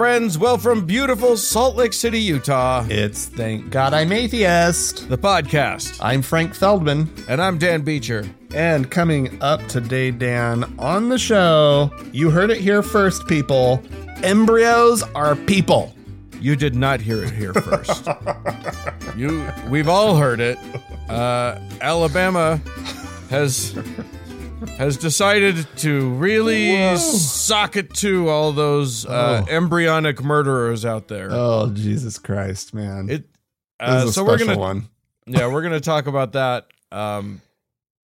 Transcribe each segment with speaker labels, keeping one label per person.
Speaker 1: friends. Well, from beautiful Salt Lake City, Utah,
Speaker 2: It's Thank God I'm Atheist.
Speaker 1: the podcast.
Speaker 2: I'm Frank Feldman.
Speaker 1: And I'm Dan Beecher.
Speaker 2: And coming up today, Dan, on the show, you heard it here first, people. Embryos are people.
Speaker 1: You did not hear it here first. you, we've all heard it. Uh, Alabama has has decided to really
Speaker 2: Whoa.
Speaker 1: sock it to all those uh,
Speaker 2: Oh.
Speaker 1: embryonic murderers out there.
Speaker 2: Oh, Jesus Christ, man.
Speaker 1: it. Uh, so we're gonna
Speaker 2: one.
Speaker 1: yeah we're gonna talk about that um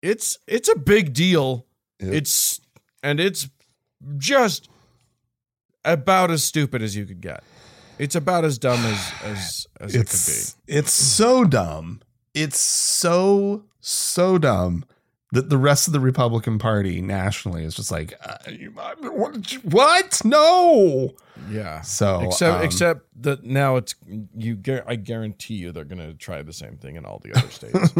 Speaker 1: it's it's a big deal
Speaker 2: Yep.
Speaker 1: it's and it's just about as stupid as you could get it's about as dumb as as as it
Speaker 2: could be. It's so dumb. It's so so dumb that the rest of the Republican Party nationally is just like, uh, what? what? No.
Speaker 1: yeah
Speaker 2: So
Speaker 1: except
Speaker 2: um,
Speaker 1: except that now it's you i guarantee you they're gonna try the same thing in all the other states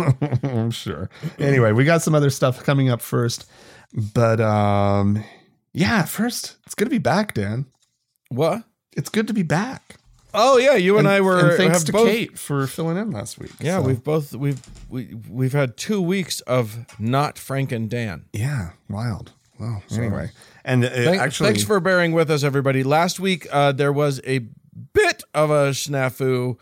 Speaker 2: I'm sure. Anyway, we got some other stuff coming up first, but um, yeah, first it's good to be back, Dan.
Speaker 1: what
Speaker 2: It's good to be back.
Speaker 1: Oh yeah you and, i were
Speaker 2: and thanks to
Speaker 1: both,
Speaker 2: Kate for filling in last week.
Speaker 1: yeah
Speaker 2: So,
Speaker 1: we've both we've we, we've had two weeks of not frank and dan
Speaker 2: yeah, wild. Well, anyway, and uh,
Speaker 1: Thank-
Speaker 2: actually,
Speaker 1: thanks for bearing with us, everybody. Last week, uh, there was a bit of a snafu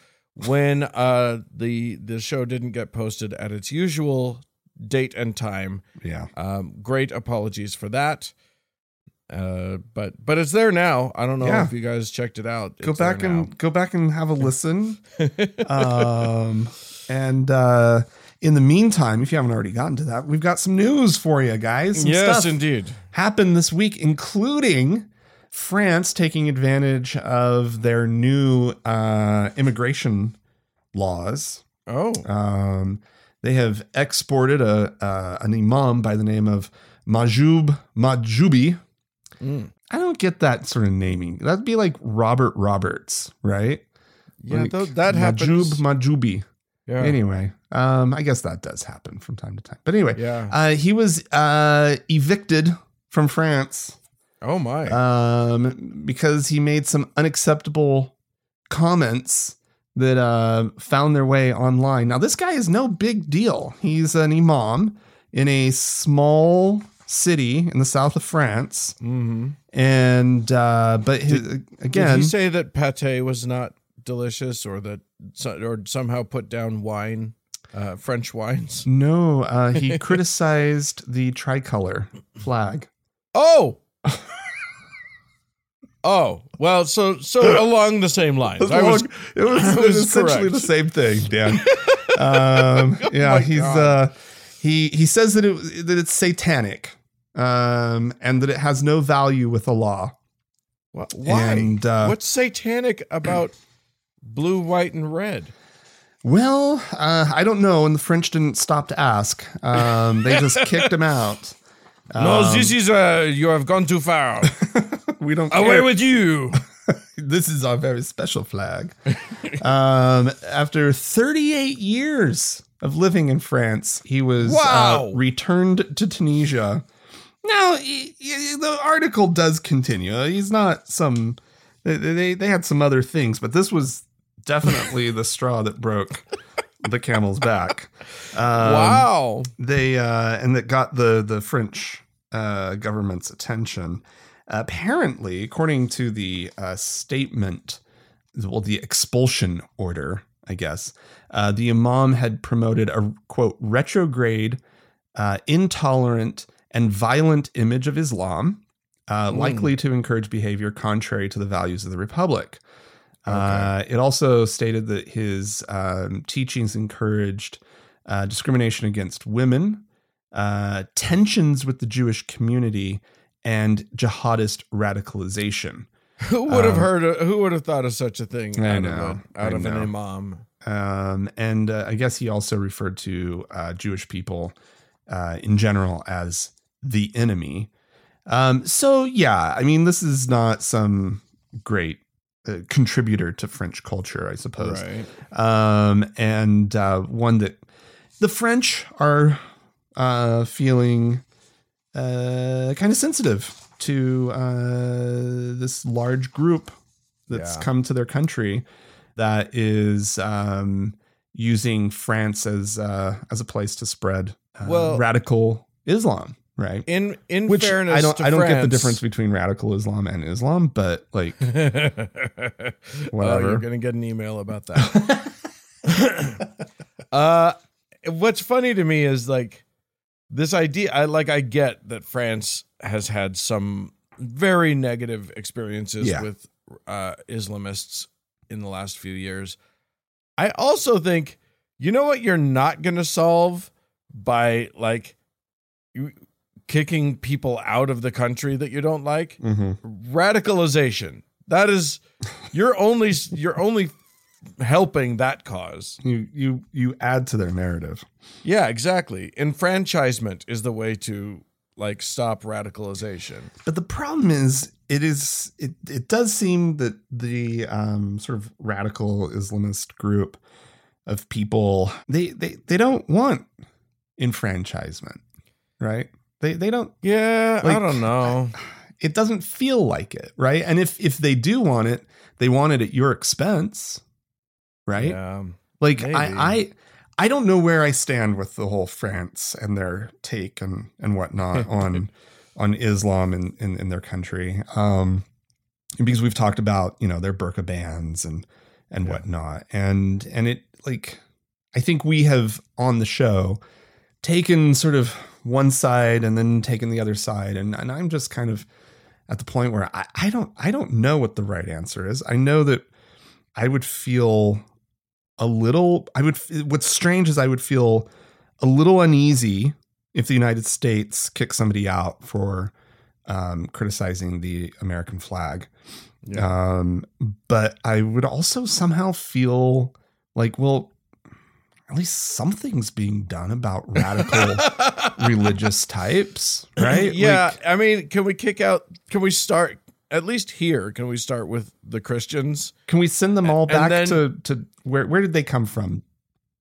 Speaker 1: when uh, the the show didn't get posted at its usual date and time.
Speaker 2: yeah.
Speaker 1: Um, great apologies for that. Uh, but but it's there now. I don't know
Speaker 2: Yeah.
Speaker 1: if you guys checked it out.
Speaker 2: go
Speaker 1: It's
Speaker 2: back and go back and have a listen. um, and uh, in the meantime, if you haven't already gotten to that, we've got some news for you guys. Some
Speaker 1: yes, indeed.
Speaker 2: happened this week, including France taking advantage of their new uh, immigration laws.
Speaker 1: Oh,
Speaker 2: Um, they have exported a uh, an imam by the name of Mahjoub Mahjoubi.
Speaker 1: Mm.
Speaker 2: I don't get that sort of naming. That'd be like Robert Roberts, right?
Speaker 1: yeah,
Speaker 2: Like
Speaker 1: that happens.
Speaker 2: Mahjoub Mahjoubi.
Speaker 1: yeah,
Speaker 2: Anyway, um, I guess that does happen from time to time. But anyway,
Speaker 1: yeah.
Speaker 2: uh, he was uh, evicted from France
Speaker 1: Oh my.
Speaker 2: um, because he made some unacceptable comments that uh, found their way online. Now, this guy is no big deal. He's an imam in a small city in the south of France,
Speaker 1: hmm
Speaker 2: and uh, but his,
Speaker 1: Did
Speaker 2: again,
Speaker 1: he say that pate was not delicious, or that or somehow put down wine, uh, French wines?
Speaker 2: no, uh, he criticized the tricolor flag.
Speaker 1: Oh, oh. Well, so so along the same lines. I was
Speaker 2: it was, it
Speaker 1: was
Speaker 2: was essentially
Speaker 1: correct.
Speaker 2: the same thing, Dan. um, yeah,
Speaker 1: my
Speaker 2: he's uh, he he says that it that it's satanic, um, and that it has no value with the law.
Speaker 1: Wh- why?
Speaker 2: And, uh,
Speaker 1: What's satanic about blue, white, and red?
Speaker 2: Well, uh, I don't know, and the French didn't stop to ask. Um, they just kicked him out.
Speaker 1: no,
Speaker 2: Um,
Speaker 1: this is uh, you have gone too far.
Speaker 2: we don't
Speaker 1: Away with you.
Speaker 2: this is our very special flag. um, after 38 years of living in France, he was
Speaker 1: Wow.
Speaker 2: uh, returned to Tunisia. Now, he- he- the article does continue. He's not some. They, they they had some other things, but this was definitely the straw that broke the camel's back. Um,
Speaker 1: wow.
Speaker 2: they uh and that got the the french uh government's attention apparently according to the uh statement well the expulsion order i guess uh the imam had promoted a quote retrograde uh intolerant and violent image of islam uh,
Speaker 1: Mm.
Speaker 2: likely to encourage behavior contrary to the values of the republic uh, it also stated that his um, teachings encouraged uh, discrimination against women, uh, tensions with the Jewish community, and jihadist radicalization.
Speaker 1: Who would have
Speaker 2: Um,
Speaker 1: heard? Of, who would have thought of such a thing?
Speaker 2: I
Speaker 1: out
Speaker 2: know,
Speaker 1: Of a, out
Speaker 2: I
Speaker 1: of an imam.
Speaker 2: Um, and uh, I guess he also referred to uh, Jewish people uh, in general as the enemy. Um, so, yeah, I mean, this is not some great uh, contributor to French culture, I suppose.
Speaker 1: Right.
Speaker 2: um, and uh, one that the French are uh, feeling uh, kind of sensitive to uh, this large group that's
Speaker 1: Yeah.
Speaker 2: come to their country that is um, using France as uh, as a place to spread uh,
Speaker 1: Well-
Speaker 2: radical Islam, right?
Speaker 1: In in
Speaker 2: Which
Speaker 1: fairness,
Speaker 2: I don't I don't get the difference between radical Islam and Islam, but like Whatever.
Speaker 1: you're gonna get an email about that. uh, what's funny to me is like this idea. I like. I get that France has had some very negative experiences
Speaker 2: Yeah.
Speaker 1: with uh, Islamists in the last few years. I also think you know what you're not gonna solve by like you- kicking people out of the country that you don't like
Speaker 2: mhm.
Speaker 1: radicalization that is you're only you're only helping that cause
Speaker 2: you you you add to their narrative.
Speaker 1: yeah exactly enfranchisement is the way to like stop radicalization
Speaker 2: But the problem is, it is it it does seem that the um, sort of radical Islamist group of people they they they don't want enfranchisement, right? They they don't.
Speaker 1: yeah i don't know
Speaker 2: It doesn't feel like it, right? And if if they do want it, they want it at your expense, right?
Speaker 1: yeah
Speaker 2: Like
Speaker 1: Maybe.
Speaker 2: I, I I don't know where I stand with the whole France and their take and and whatnot on on Islam in, in in their country. Um because we've talked about, you know, their burqa bans and and
Speaker 1: Yeah.
Speaker 2: whatnot. And and it like I think we have on the show taken sort of one side and then taken the other side. And and I'm just kind of at the point where I, I don't I don't know what the right answer is. I know that I would feel a little I would what's strange is I would feel a little uneasy if the United States kicked somebody out for um, criticizing the American flag.
Speaker 1: yeah
Speaker 2: Um, but I would also somehow feel like, well, at least something's being done about radical religious types, right?
Speaker 1: yeah
Speaker 2: Like,
Speaker 1: i mean can we kick out can we start at least here can we start with the christians
Speaker 2: can we send them all back
Speaker 1: then-
Speaker 2: to to where? Where did they come from?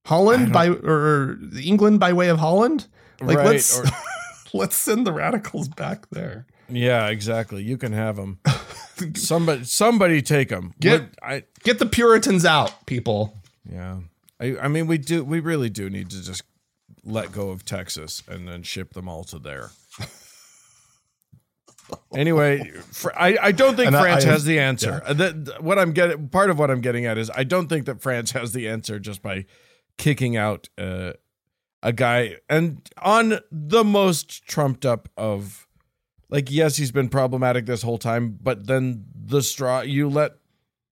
Speaker 2: Holland by or England by way of Holland? Like
Speaker 1: right
Speaker 2: let's
Speaker 1: or-
Speaker 2: let's send the radicals back there.
Speaker 1: yeah exactly you can have them somebody somebody take them
Speaker 2: Get-
Speaker 1: i
Speaker 2: Get the Puritans out, people.
Speaker 1: Yeah. I, I mean, we do, we really do need to just let go of Texas and then ship them all to there. anyway, fr- I, I don't think
Speaker 2: And
Speaker 1: France
Speaker 2: I-
Speaker 1: has the answer. Uh, the- what I'm getting, part of what I'm getting at is I don't think that France has the answer just by kicking out uh, a guy and on the most trumped up of, like, yes, he's been problematic this whole time, but then the straw, you let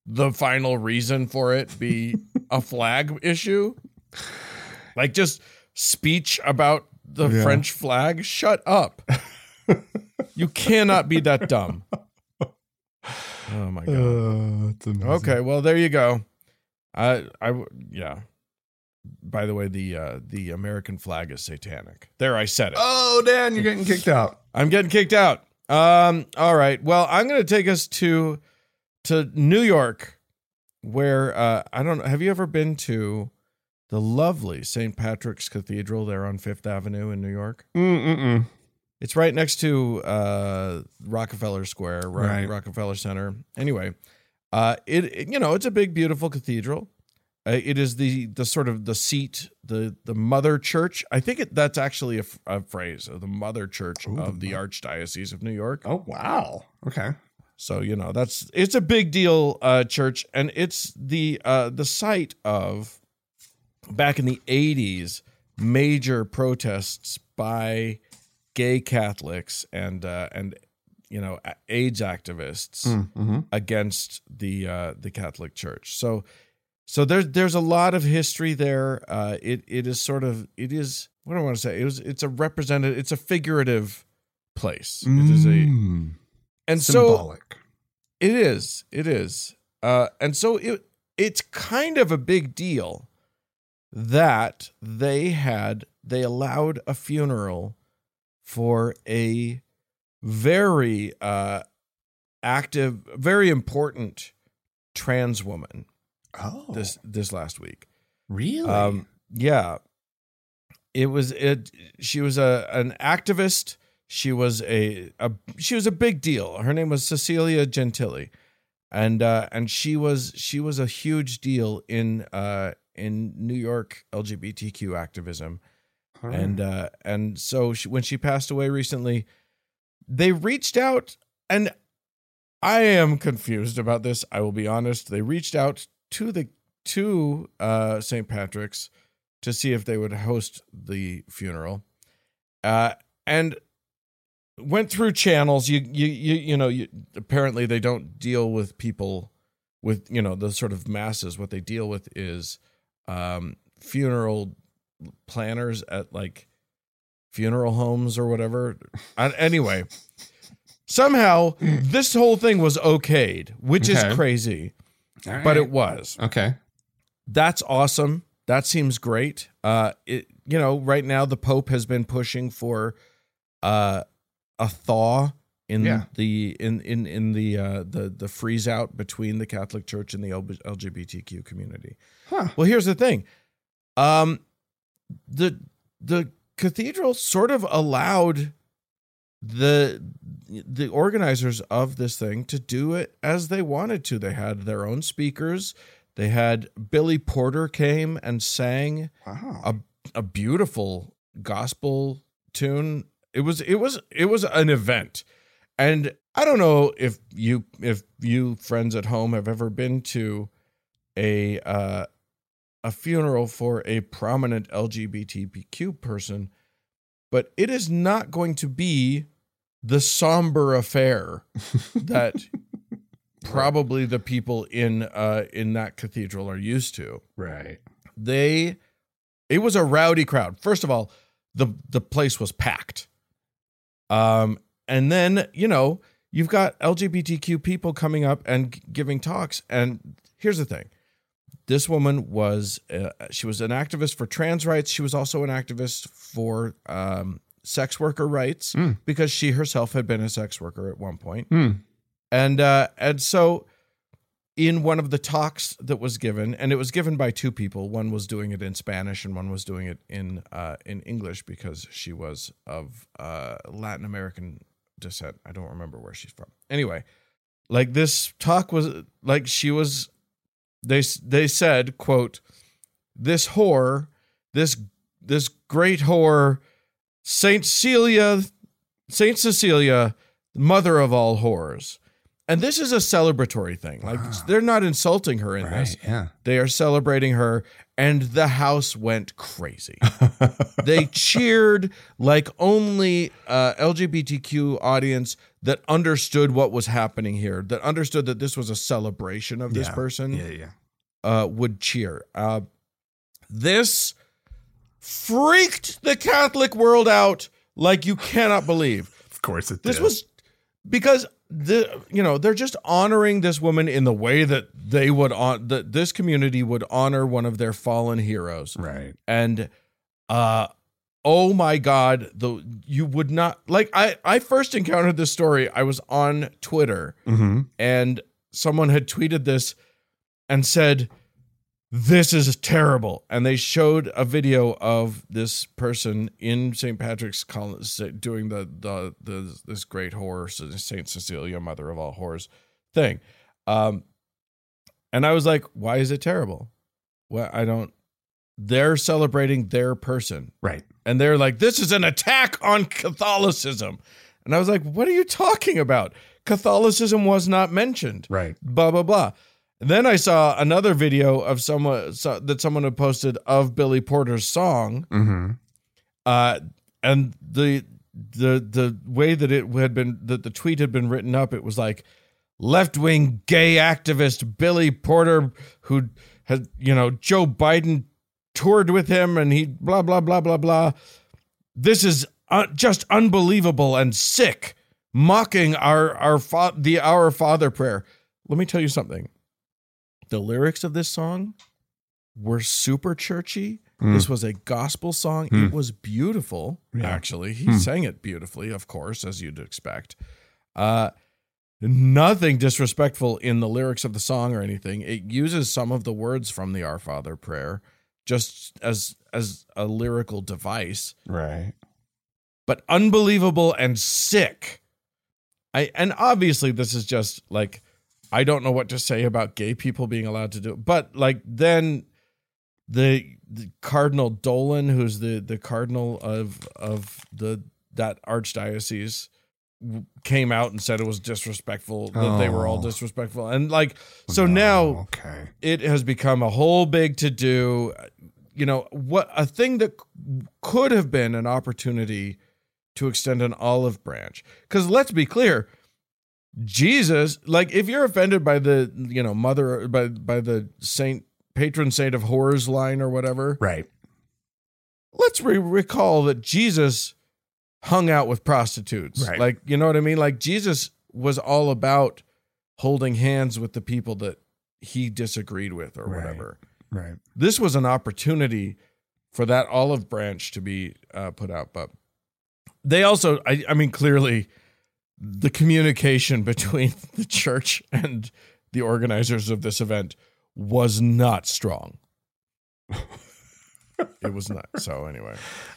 Speaker 1: the final reason for it be a flag issue? Like just speech about the
Speaker 2: Yeah.
Speaker 1: French flag? Shut up. you cannot be that dumb. Oh my god.
Speaker 2: Uh.
Speaker 1: Okay, well there you go. I I yeah. By the way, the uh the American flag is satanic. There I said it.
Speaker 2: Oh, Dan, you're getting kicked out.
Speaker 1: I'm getting kicked out. Um, all right. Well, I'm going to take us to to New York, where uh, I don't know. Have you ever been to the lovely St. Patrick's Cathedral there on Fifth Avenue in New York?
Speaker 2: Mm-mm.
Speaker 1: It's right next to uh, Rockefeller Square, Ro-
Speaker 2: Right.
Speaker 1: Rockefeller Center. Anyway, uh, it, it- you know it's a big, beautiful cathedral. Uh, it is the the sort of the seat, the the mother church. I think it, that's actually a phrase, uh, the mother church
Speaker 2: Ooh,
Speaker 1: of
Speaker 2: the
Speaker 1: the Archdiocese of New York.
Speaker 2: Oh, wow. Okay.
Speaker 1: So you know that's it's a big deal uh, church, and it's the uh, the site of back in the '80s major protests by gay Catholics and uh, and you know AIDS activists
Speaker 2: Mm-hmm.
Speaker 1: against the uh, the Catholic Church. So so there's there's a lot of history there. Uh, it it is sort of it is what do I want to say? It was it's a representative. It's a figurative place. It is a
Speaker 2: Mm.
Speaker 1: and so
Speaker 2: Symbolic.
Speaker 1: it is. It is. Uh, and so it it's kind of a big deal that they had they allowed a funeral for a very uh, active, very important trans woman
Speaker 2: oh,
Speaker 1: this this last week.
Speaker 2: really?
Speaker 1: Um, yeah, it was it. She was a an activist. she was a, a she was a big deal. Her name was Cecilia Gentili, and uh, and she was she was a huge deal in uh, in New York LGBTQ activism, and uh, and so she, when she passed away recently, they reached out, and I am confused about this. I will be honest. They reached out to the to uh, St. Patrick's to see if they would host the funeral, uh, and went through channels. You you you you know. You, apparently, they don't deal with people with you know the sort of masses. What they deal with is um, funeral planners at like funeral homes or whatever. And anyway, somehow this whole thing was okayed, which
Speaker 2: Okay.
Speaker 1: is crazy,
Speaker 2: right.
Speaker 1: but it was.
Speaker 2: okay.
Speaker 1: That's awesome. That seems great. Uh, it you know right now the Pope has been pushing for uh a thaw in
Speaker 2: Yeah.
Speaker 1: the in in in the uh the the freeze out between the Catholic Church and the LGBTQ community.
Speaker 2: Huh.
Speaker 1: Well, here's the thing. Um the the cathedral sort of allowed the the organizers of this thing to do it as they wanted to. They had their own speakers. They had Billy Porter came and sang
Speaker 2: Wow.
Speaker 1: a a beautiful gospel tune. It was it was it was an event. And I don't know if you if you friends at home have ever been to a uh a funeral for a prominent LGBTQ person, but it is not going to be the somber affair that probably the people in uh in that cathedral are used to.
Speaker 2: Right.
Speaker 1: they it was a rowdy crowd. First of all the the place was packed. Um and then you know you've got lgbtq people coming up and giving talks and here's the thing this woman was uh, she was an activist for trans rights she was also an activist for um sex worker rights
Speaker 2: Mm.
Speaker 1: because she herself had been a sex worker at one point
Speaker 2: Hmm.
Speaker 1: and uh, and so in one of the talks that was given, and it was given by two people. One was doing it in Spanish, and one was doing it in uh, in English because she was of uh, Latin American descent. I don't remember where she's from. Anyway, like this talk was like she was. They they said, "quote This whore, this this great whore, Saint Celia, Saint Cecilia, mother of all whores." And this is a celebratory thing. Like
Speaker 2: Wow.
Speaker 1: they're not insulting her in this.
Speaker 2: Yeah.
Speaker 1: They are celebrating her, and the house went crazy. they cheered like only uh, LGBTQ audience that understood what was happening here, that understood that this was a celebration of this
Speaker 2: Yeah.
Speaker 1: person,
Speaker 2: yeah. Yeah.
Speaker 1: uh, would cheer. Uh, this freaked the Catholic world out like you cannot believe.
Speaker 2: Of course it
Speaker 1: This
Speaker 2: did.
Speaker 1: was because the you know they're just honoring this woman in the way that they would on that this community would honor one of their fallen heroes
Speaker 2: right.
Speaker 1: and uh oh my god the you would not like i i first encountered this story i was on twitter
Speaker 2: Mm-hmm.
Speaker 1: and someone had tweeted this and said this is terrible and they showed a video of this person in st patrick's college doing the the, the this great whore saint cecilia mother of all whores thing um and i was like why is it terrible well i don't they're celebrating their person
Speaker 2: Right.
Speaker 1: and they're like, this is an attack on Catholicism. And I was like, what are you talking about? Catholicism was not mentioned.
Speaker 2: Right.
Speaker 1: Blah blah blah. And then I saw another video of someone so, that someone had posted of Billy Porter's song,
Speaker 2: Mm-hmm.
Speaker 1: uh, and the the the way that it had been that the tweet had been written up, it was like left wing gay activist Billy Porter who had you know Joe Biden toured with him and he blah blah blah blah blah. This is uh, just unbelievable and sick, mocking our our fa- the Our Father prayer. Let me tell you something. The lyrics of this song were super churchy.
Speaker 2: Mm.
Speaker 1: This was a gospel song.
Speaker 2: Hmm.
Speaker 1: It was beautiful,
Speaker 2: Yeah.
Speaker 1: actually. He
Speaker 2: Hmm.
Speaker 1: sang it beautifully, of course, as you'd expect. Uh, nothing disrespectful in the lyrics of the song or anything. It uses some of the words from the Our Father prayer just as as a lyrical device.
Speaker 2: Right.
Speaker 1: but unbelievable and sick. I and obviously this is just like I don't know what to say about gay people being allowed to do it, but like then the, the Cardinal Dolan, who's the the cardinal of of the that archdiocese, w- came out and said it was disrespectful that they were all
Speaker 2: Oh.
Speaker 1: disrespectful, and like so now
Speaker 2: okay.
Speaker 1: it has become a whole big to do. You know what? A thing that could have been an opportunity to extend an olive branch. Because let's be clear, Jesus, like if you're offended by the you know mother by by the saint patron saint of horrors line or whatever,
Speaker 2: Right.
Speaker 1: let's re- recall that Jesus hung out with prostitutes.
Speaker 2: Right.
Speaker 1: Like, you know what I mean? Like Jesus was all about holding hands with the people that he disagreed with or
Speaker 2: Right.
Speaker 1: whatever.
Speaker 2: Right.
Speaker 1: This was an opportunity for that olive branch to be uh, put out, but they also, I, I mean, clearly the communication between the church and the organizers of this event was not strong. it was not. So anyway.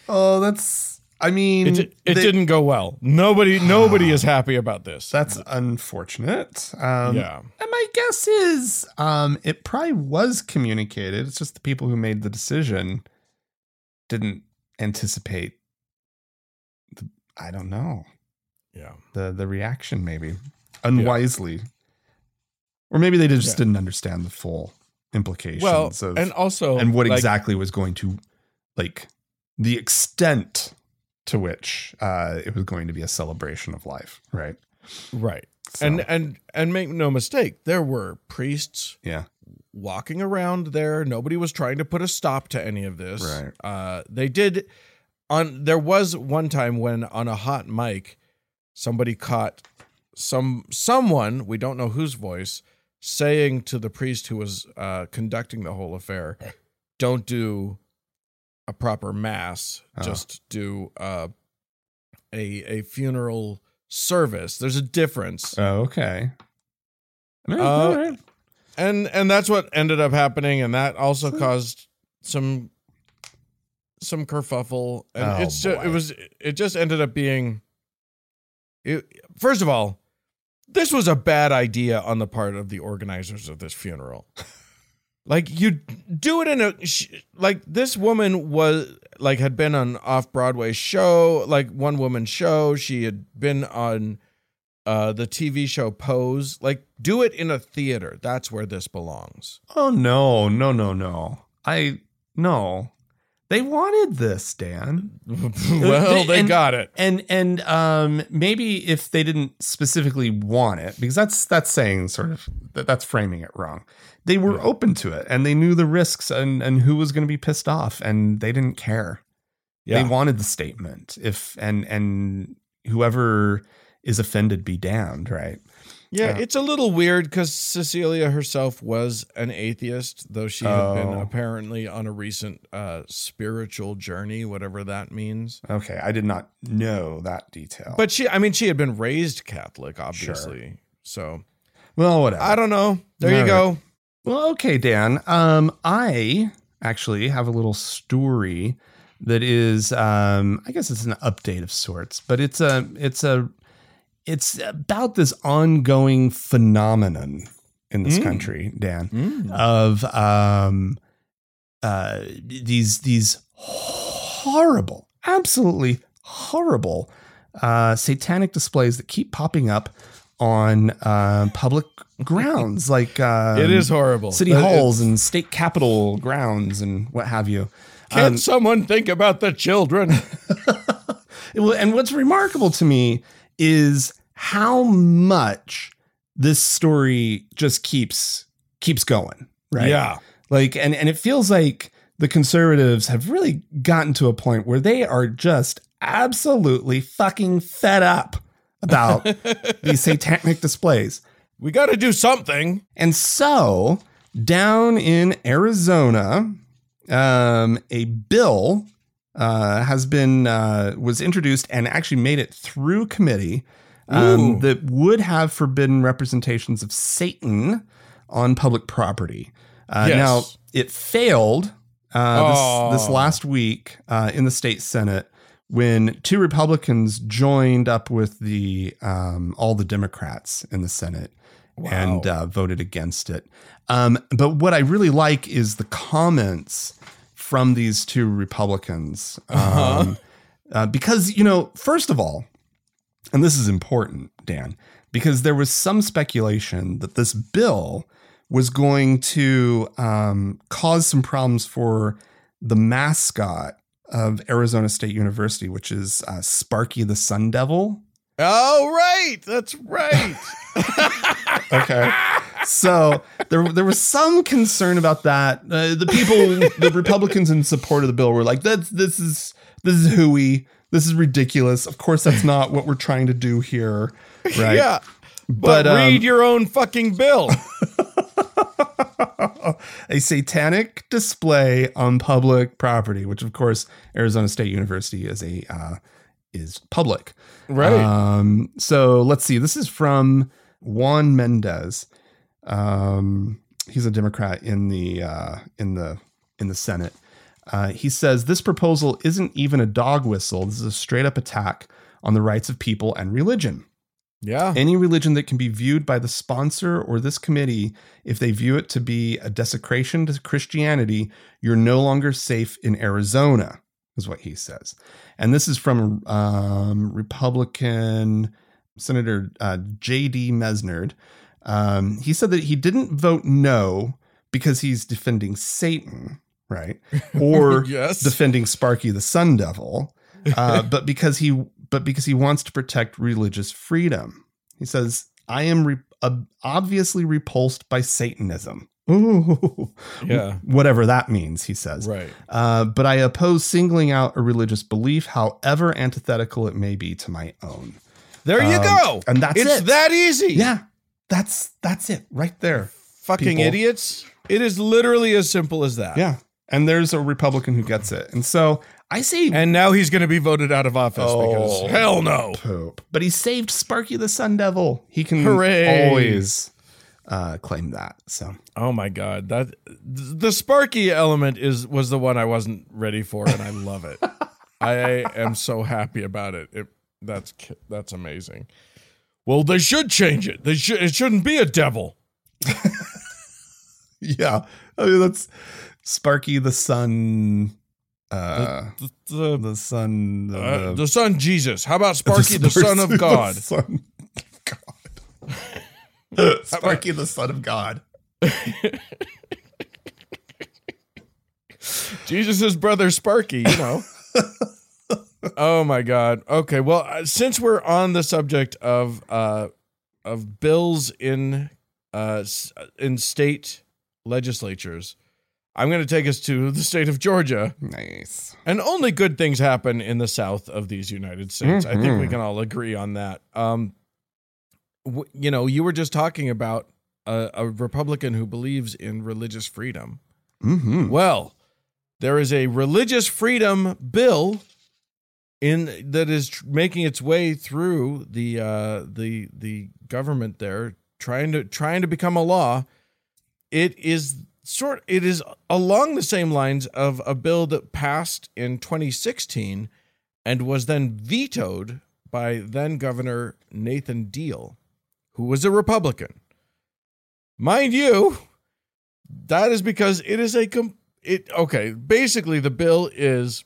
Speaker 2: Oh, that's. I mean,
Speaker 1: It, it
Speaker 2: they-
Speaker 1: didn't go well. Nobody nobody is happy about this.
Speaker 2: That's unfortunate. Um,
Speaker 1: yeah.
Speaker 2: And my guess is um, it probably was communicated. It's just the people who made the decision didn't anticipate. The, I don't know
Speaker 1: Yeah.
Speaker 2: the the reaction maybe unwisely, or maybe they just
Speaker 1: Yeah.
Speaker 2: didn't understand the full implications
Speaker 1: Well,
Speaker 2: of
Speaker 1: and also
Speaker 2: and what
Speaker 1: like,
Speaker 2: exactly was going to like the extent to which uh, it was going to be a celebration of life, right?
Speaker 1: right.
Speaker 2: So,
Speaker 1: And and and make no mistake, there were priests
Speaker 2: yeah,
Speaker 1: walking around there. Nobody was trying to put a stop to any of this.
Speaker 2: Right.
Speaker 1: Uh they did on there was one time when on a hot mic somebody caught some someone, we don't know whose voice, saying to the priest who was uh conducting the whole affair, don't do a proper mass,
Speaker 2: Oh.
Speaker 1: just do uh a a funeral service. There's a difference.
Speaker 2: Oh, okay. All right,
Speaker 1: Uh,
Speaker 2: all right.
Speaker 1: and and that's what ended up happening and that also caused some some kerfuffle and
Speaker 2: Oh,
Speaker 1: it's just,
Speaker 2: boy.
Speaker 1: it was it just ended up being it, first of all this was a bad idea on the part of the organizers of this funeral. Like you do it in a like this woman was like had been on off broadway show like one woman show. She had been on uh the tv show pose. Like do it in a theater. That's where this belongs.
Speaker 2: Oh no, no, no, no. I no. They wanted this, Dan.
Speaker 1: well they
Speaker 2: and-
Speaker 1: got it
Speaker 2: And and um maybe if they didn't specifically want it, because that's that's saying sort of that, that's framing it wrong. They were
Speaker 1: Yeah.
Speaker 2: open to it and they knew the risks and and who was going to be pissed off and they didn't care.
Speaker 1: yeah
Speaker 2: They wanted the statement. If and and whoever is offended be damned, right?
Speaker 1: Yeah, it's a little weird because Cecilia herself was an atheist, though she had been
Speaker 2: Oh.
Speaker 1: apparently on a recent uh, spiritual journey, whatever that means.
Speaker 2: Okay, I did not know that detail.
Speaker 1: But she, I mean, she had been raised Catholic, obviously. Sure. So
Speaker 2: well, whatever.
Speaker 1: I don't know. There you
Speaker 2: All
Speaker 1: go.
Speaker 2: Well, okay, Dan. Um, I actually have a little story that is, um, I guess it's an update of sorts, but it's a, it's a, it's about this ongoing phenomenon in this
Speaker 1: Mm.
Speaker 2: country, Dan, of um, uh, these these horrible, absolutely horrible uh, satanic displays that keep popping up on uh, public grounds, like um,
Speaker 1: it is horrible.
Speaker 2: city
Speaker 1: But
Speaker 2: halls and state capitol grounds and what have you.
Speaker 1: Can't
Speaker 2: Um,
Speaker 1: someone think about the children?
Speaker 2: And what's remarkable to me is how much this story just keeps keeps going, right?
Speaker 1: Yeah.
Speaker 2: Like and and it feels like the conservatives have really gotten to a point where they are just absolutely fucking fed up about these satanic displays.
Speaker 1: We got to do something.
Speaker 2: And so, down in Arizona, um, a bill uh, has been uh, was introduced and actually made it through committee um, that would have forbidden representations of Satan on public property. Uh,
Speaker 1: Yes.
Speaker 2: Now, it failed uh,
Speaker 1: Oh.
Speaker 2: this, this last week uh, in the state senate when two Republicans joined up with the um, all the Democrats in the Senate and uh, voted against it. Um, but what I really like is the comments from these two Republicans. Um, uh, because, you know, first of all, and this is important, Dan, because there was some speculation that this bill was going to um, cause some problems for the mascot of Arizona State University, which is uh, Sparky the Sun Devil.
Speaker 1: Oh, right. That's right.
Speaker 2: Okay. So there, there was some concern about that. Uh, the people, the Republicans in support of the bill were like, "That's this is this is hooey. This is ridiculous. Of course, that's not what we're trying to do here, right?"
Speaker 1: Yeah. But,
Speaker 2: But, um,
Speaker 1: read your own fucking bill.
Speaker 2: a satanic display on public property, which of course Arizona State University is a uh, is public.
Speaker 1: Right.
Speaker 2: Um, so let's see. This is from Juan Mendez. Um, he's a Democrat in the uh, in the in the Senate. Uh, he says this proposal isn't even a dog whistle. This is a straight up attack on the rights of people and religion.
Speaker 1: yeah.
Speaker 2: Any religion that can be viewed by the sponsor or this committee, if they view it to be a desecration to Christianity, you're no longer safe in Arizona, is what he says. And this is from um, Republican Senator uh, J.D. Mesnard. Um, he said that he didn't vote no because he's defending Satan, right? Or
Speaker 1: Yes.
Speaker 2: defending Sparky the Sun Devil, uh, but because he but because he wants to protect religious freedom. He says, "I am re- ob- obviously repulsed by Satanism." Ooh,
Speaker 1: Yeah.
Speaker 2: whatever that means, he says.
Speaker 1: Right.
Speaker 2: Uh, but I oppose singling out a religious belief, however antithetical it may be to my own.
Speaker 1: There you
Speaker 2: Um,
Speaker 1: go.
Speaker 2: and that's
Speaker 1: it's
Speaker 2: it.
Speaker 1: that easy.
Speaker 2: Yeah, that's that's it right there.
Speaker 1: Fucking
Speaker 2: people.
Speaker 1: idiots. It is literally as simple as that.
Speaker 2: Yeah, and there's a Republican who gets it, and so I say
Speaker 1: And now he's going to be voted out of office
Speaker 2: Oh.
Speaker 1: because hell no.
Speaker 2: Pope. But he saved Sparky the Sun Devil. He can
Speaker 1: Hooray.
Speaker 2: always uh, claim that. So
Speaker 1: Oh my god, that the Sparky element is was the one I wasn't ready for, and I love it. I am so happy about it. it that's that's amazing. Well, they should change it. They should. It shouldn't be a devil.
Speaker 2: yeah, I mean that's Sparky the Sun. Uh,
Speaker 1: The, the,
Speaker 2: the son. of
Speaker 1: uh,
Speaker 2: the,
Speaker 1: the son Jesus. How about Sparky, the son of God?
Speaker 2: The son of God. Sparky the son of God.
Speaker 1: Jesus' brother Sparky, you know. Oh my god. Okay, well, uh, since we're on the subject of uh of bills in uh in state legislatures, I'm going to take us to the state of Georgia.
Speaker 2: Nice.
Speaker 1: And only good things happen in the south of these United States. I think we
Speaker 2: Mhm.
Speaker 1: can all agree on that. Um w- you know, you were just talking about a, a Republican who believes in religious freedom.
Speaker 2: Mm-hmm.
Speaker 1: Well, there is a religious freedom bill in that is tr- making its way through the uh, the the government there, trying to trying to become a law. It is sort. It is along the same lines of a bill that passed in 2016 and was then vetoed by then Governor Nathan Deal, who was a Republican. Mind you, that is because it is a com- it okay basically the bill is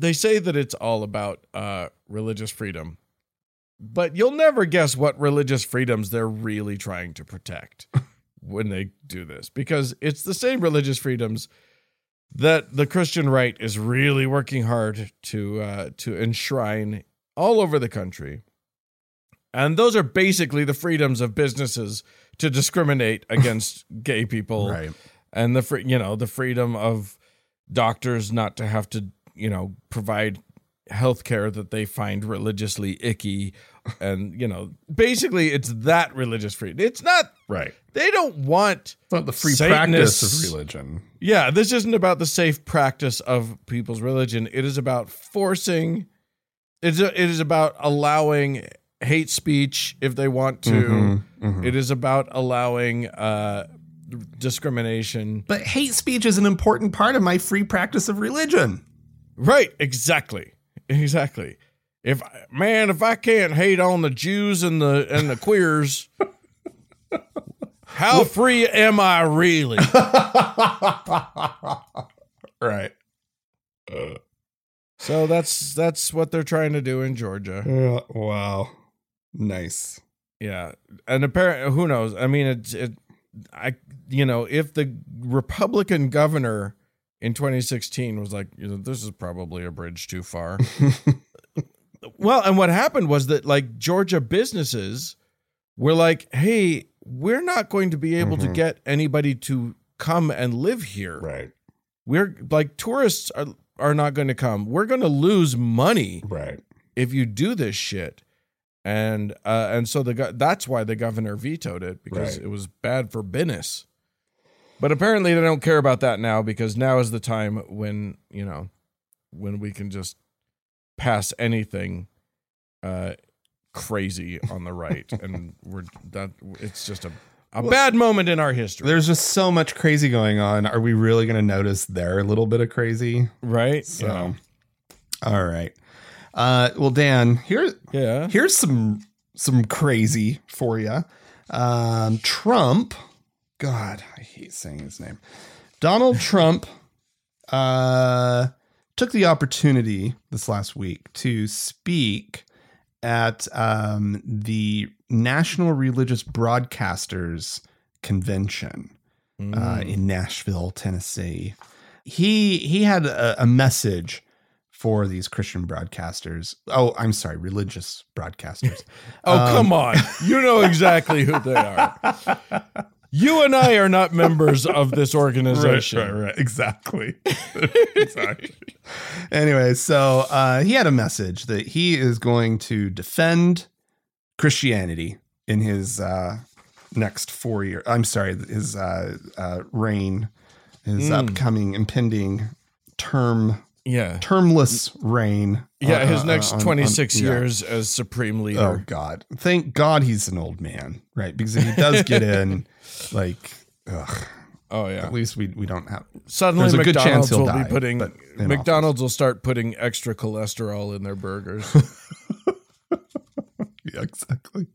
Speaker 1: they say that it's all about uh religious freedom but you'll never guess what religious freedoms they're really trying to protect when they do this because it's the same religious freedoms that the Christian right is really working hard to uh, to enshrine all over the country, and those are basically the freedoms of businesses to discriminate against gay people
Speaker 2: Right.
Speaker 1: and the free, you know the freedom of doctors not to have to you know provide health care that they find religiously icky and you know basically it's that religious freedom it's not
Speaker 2: Right.
Speaker 1: they don't want
Speaker 2: It's not the free
Speaker 1: Satanists-
Speaker 2: practice of religion.
Speaker 1: yeah this isn't about the safe practice of people's religion it is about forcing it's a, it is about allowing hate speech if they want to
Speaker 2: Mhm, mhm.
Speaker 1: It is about allowing uh discrimination
Speaker 2: But hate speech is an important part of my free practice of religion.
Speaker 1: Right, exactly. exactly. If man, if I can't hate on the Jews and the and the queers, how free am I really?
Speaker 2: right.
Speaker 1: So that's that's what they're trying to do in Georgia.
Speaker 2: Uh, wow. Nice.
Speaker 1: Yeah, and apparently, who knows? I mean, it's it. I you know, if the Republican governor in 2016 was like, you know, this is probably a bridge too far. well, and what happened was that like Georgia businesses were like, hey, we're not going to be able to
Speaker 2: Mhm.
Speaker 1: get anybody to come and live here.
Speaker 2: Right.
Speaker 1: We're like tourists are are not going to come. We're going to lose money
Speaker 2: Right.
Speaker 1: if you do this shit. And uh, and so the that's why the governor vetoed it because
Speaker 2: Right.
Speaker 1: it was bad for business. But apparently they don't care about that now because now is the time when you know when we can just pass anything uh, crazy on the right, and we're that it's just a a
Speaker 2: Well,
Speaker 1: bad moment in our history,
Speaker 2: There's just so much crazy going on. Are we really going to notice their little bit of crazy?
Speaker 1: right?
Speaker 2: So, all right. Uh, well, Dan, here,
Speaker 1: yeah, yeah.
Speaker 2: here's some some crazy for you. Um, Trump, God, I hate saying his name. Donald Trump uh, took the opportunity this last week to speak at um, the National Religious Broadcasters Convention uh,
Speaker 1: Mm.
Speaker 2: in Nashville, Tennessee. He he had a, a message for these Christian broadcasters. Oh, I'm sorry, religious broadcasters.
Speaker 1: Oh,
Speaker 2: Um,
Speaker 1: come on. You know exactly who they are. You and I are not members of this organization.
Speaker 2: Right, right, right. Exactly. exactly. Anyway, so uh, he had a message that he is going to defend Christianity in his uh, next four year. I'm sorry, his uh, uh, reign, his
Speaker 1: Mm.
Speaker 2: upcoming impending term,
Speaker 1: Yeah.
Speaker 2: termless reign.
Speaker 1: Yeah,
Speaker 2: uh,
Speaker 1: his
Speaker 2: uh,
Speaker 1: next
Speaker 2: on- on-
Speaker 1: 26
Speaker 2: yeah.
Speaker 1: years as supreme
Speaker 2: Oh
Speaker 1: leader.
Speaker 2: God! Thank God he's an old man, right? Because if he does get in, like, ugh,
Speaker 1: Oh, yeah.
Speaker 2: at least we we don't have
Speaker 1: Suddenly
Speaker 2: there's a good chance
Speaker 1: McDonald's
Speaker 2: he'll
Speaker 1: will
Speaker 2: die,
Speaker 1: be putting
Speaker 2: but in
Speaker 1: McDonald's will start putting extra cholesterol in their burgers.
Speaker 2: yeah, exactly.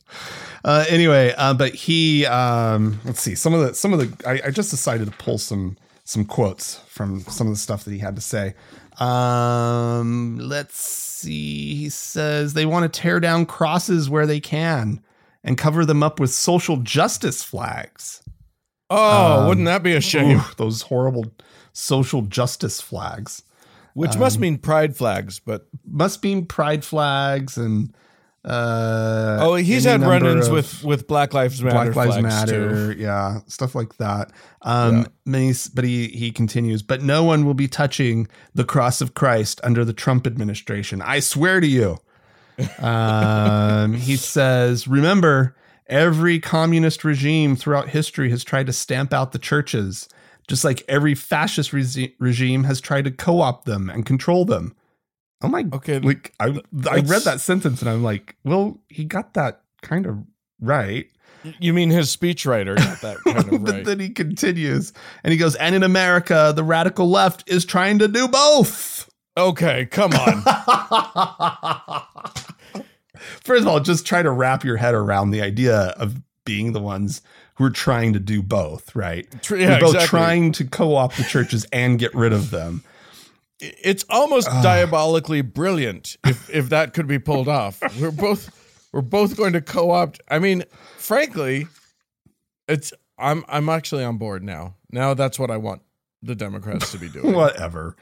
Speaker 2: Uh, anyway, uh, but he, um, let's see, some of the, some of the, I, I just decided to pull some, some quotes from some of the stuff that he had to say. Um, let's see. He says they want to tear down crosses where they can and cover them up with social justice flags.
Speaker 1: Oh,
Speaker 2: Um,
Speaker 1: wouldn't that be a shame?
Speaker 2: Ooh, those horrible social justice flags
Speaker 1: Which
Speaker 2: um,
Speaker 1: must mean pride flags, but
Speaker 2: must mean pride flags and, uh,
Speaker 1: oh, he's had run-ins with with Black Lives Matter
Speaker 2: Black Lives
Speaker 1: flags
Speaker 2: Matter,
Speaker 1: too.
Speaker 2: yeah, stuff like that. Um, but he's- but he he continues, but no one will be touching the cross of Christ under the Trump administration. I swear to you. Um, he says, remember, every communist regime throughout history has tried to stamp out the churches, just like every fascist resi- regime has tried to co-opt them and control them. Oh my
Speaker 1: Okay,
Speaker 2: like I I read that sentence and I'm like, well, he got that kind of right.
Speaker 1: you mean his speechwriter got that kind of
Speaker 2: but
Speaker 1: right?
Speaker 2: then he continues and he goes, and in America, the radical left is trying to do both.
Speaker 1: Okay, come on.
Speaker 2: First of all, just try to wrap your head around the idea of being the ones who are trying to do both, right?
Speaker 1: Tr-
Speaker 2: We're both
Speaker 1: exactly.
Speaker 2: trying to co-opt the churches and get rid of them.
Speaker 1: it's almost diabolically brilliant if if that could be pulled off. We're both we're both going to co-opt. I mean, frankly, it's I'm I'm actually on board now. Now that's what I want the Democrats to be doing.
Speaker 2: whatever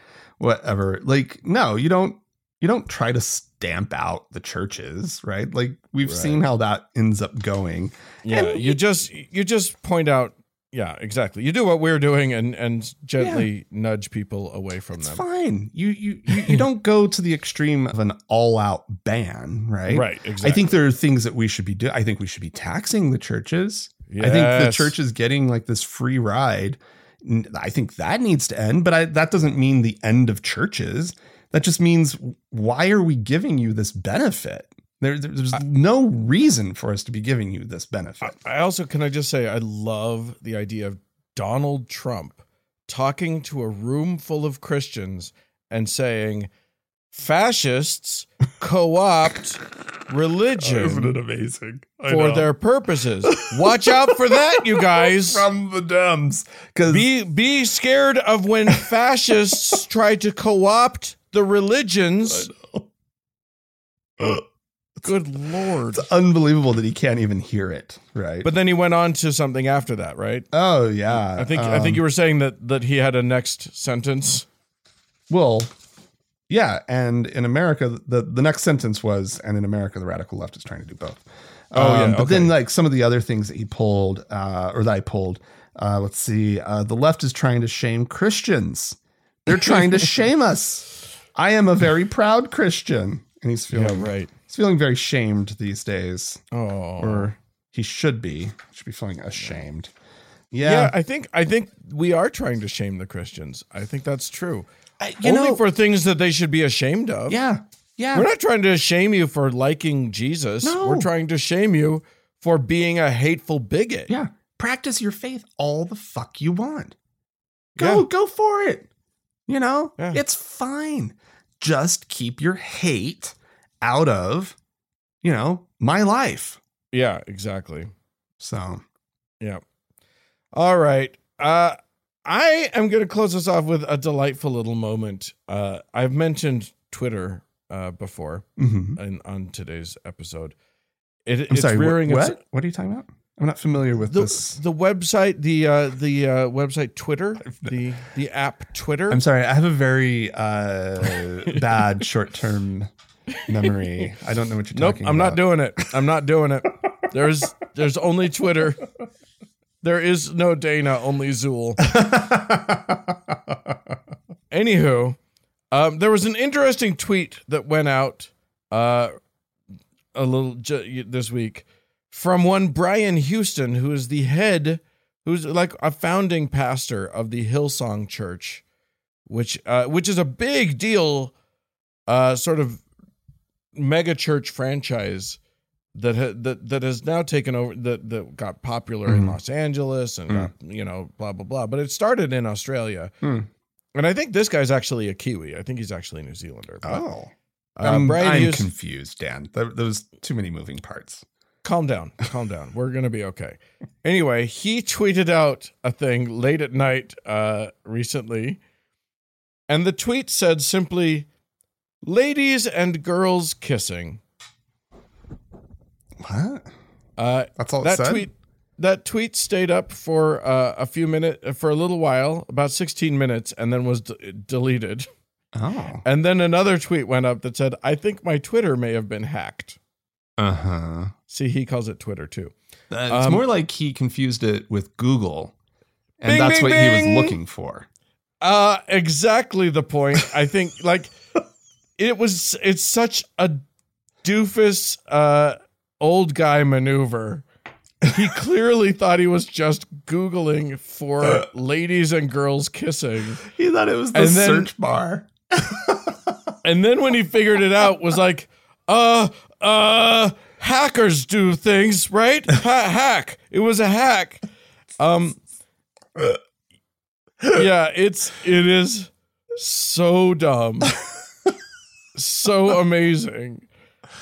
Speaker 2: whatever like no you don't you don't try to stamp out the churches right like we've
Speaker 1: Right.
Speaker 2: seen how that ends up going
Speaker 1: Yeah,
Speaker 2: And-
Speaker 1: you just you just point out. Yeah, exactly. You do what we're doing and and gently nudge people away from
Speaker 2: it's
Speaker 1: them.
Speaker 2: fine you you you, you don't go to the extreme of an all-out ban right
Speaker 1: Right. Exactly.
Speaker 2: i think there are things that we should be doing i think we should be taxing the churches i think the church is getting like this free ride i think that needs to end but I, that doesn't mean the end of churches. That just means why are we giving you this benefit? There, there's no reason for us to be giving you this benefit.
Speaker 1: I also can I just say I love the idea of Donald Trump talking to a room full of Christians and saying, fascists co-opt religion Isn't
Speaker 2: it amazing?
Speaker 1: for their purposes. Watch out for that, you guys.
Speaker 2: from the Dems because
Speaker 1: Be be scared of when fascists try to co-opt the religions. Good lord.
Speaker 2: it's unbelievable that he can't even hear it. Right?
Speaker 1: But then he went on to something after that, right?
Speaker 2: oh yeah,
Speaker 1: I think I think
Speaker 2: um,
Speaker 1: you were saying that that he had a next sentence.
Speaker 2: Well, yeah, and in America, the the next sentence was, and in America, the radical left is trying to do both.
Speaker 1: Oh, yeah,
Speaker 2: Um, but then like some of the other things that he pulled, uh, or that I pulled, uh, let's see, uh, the left is trying to shame Christians. They're trying to shame us. I am a very proud Christian, and he's feeling
Speaker 1: Yeah, right.
Speaker 2: he's feeling very shamed these days,
Speaker 1: Oh.
Speaker 2: or he should be should be feeling ashamed.
Speaker 1: yeah.
Speaker 2: Yeah,
Speaker 1: I think I think we are trying to shame the Christians. I think that's true.
Speaker 2: I- you
Speaker 1: Only
Speaker 2: know,
Speaker 1: for things that they should be ashamed of.
Speaker 2: yeah, yeah.
Speaker 1: We're not trying to shame you for liking Jesus.
Speaker 2: No.
Speaker 1: We're trying to shame you for being a hateful bigot.
Speaker 2: Yeah. Practice your faith all the fuck you want. Go,
Speaker 1: Yeah.
Speaker 2: go for it. You know,
Speaker 1: Yeah.
Speaker 2: it's fine. Just keep your hate out of, you know, my life.
Speaker 1: Yeah, exactly.
Speaker 2: So,
Speaker 1: Yeah. All right. Uh I am going to close this off with a delightful little moment. Uh I've mentioned Twitter uh before
Speaker 2: mhm.
Speaker 1: in, on today's episode. It,
Speaker 2: I'm
Speaker 1: it's
Speaker 2: sorry.
Speaker 1: rearing
Speaker 2: what?
Speaker 1: its
Speaker 2: What are you talking about? I'm not familiar with
Speaker 1: the,
Speaker 2: this.
Speaker 1: the website the uh the uh website Twitter, the the app Twitter.
Speaker 2: I'm sorry. I have a very uh, bad short term memory. I don't know what you're
Speaker 1: Nope,
Speaker 2: talking Nope,
Speaker 1: I'm
Speaker 2: about.
Speaker 1: not doing it. I'm not doing it. There's there's only Twitter. There is no Dana, only Zuul. Anywho, um, there was an interesting tweet that went out uh, a little ju- this week from one Brian Houston, who is the head, who's like a founding pastor of the Hillsong Church, which uh, which is a big deal, uh, sort of mega church franchise that ha- that that has now taken over that that got popular in
Speaker 2: Mhm.
Speaker 1: Los Angeles and
Speaker 2: Mm.
Speaker 1: got, you know blah blah blah. But it started in Australia.
Speaker 2: Hmm.
Speaker 1: And I think this guy's actually a Kiwi. I think he's actually a New Zealander. But,
Speaker 2: Oh.
Speaker 1: uh,
Speaker 2: I'm, I'm confused, Dan. There, there's too many moving parts.
Speaker 1: calm down, calm down. We're gonna be okay. Anyway, he tweeted out a thing late at night uh, recently, and the tweet said simply, "Ladies and girls kissing."
Speaker 2: What?
Speaker 1: Uh,
Speaker 2: That's all
Speaker 1: that
Speaker 2: it said?
Speaker 1: tweet that tweet stayed up for uh, a few minutes for a little while about 16 minutes and then was d- deleted
Speaker 2: Oh.
Speaker 1: and then another tweet went up that said i think my twitter may have been hacked
Speaker 2: Uh huh.
Speaker 1: see he calls it twitter too
Speaker 2: Uh, it's
Speaker 1: Um,
Speaker 2: more like he confused it with Google, and
Speaker 1: Bing,
Speaker 2: that's
Speaker 1: bing,
Speaker 2: what he was looking for.
Speaker 1: uh exactly the point i think like it was it's such a doofus uh old guy maneuver he clearly thought he was just googling for ladies and girls kissing
Speaker 2: He thought it was the
Speaker 1: And then-
Speaker 2: search bar.
Speaker 1: And then when he figured it out, was like, uh, uh, hackers do things, right? Ha- hack. It was a hack. Um, yeah, it's it is so dumb, so amazing.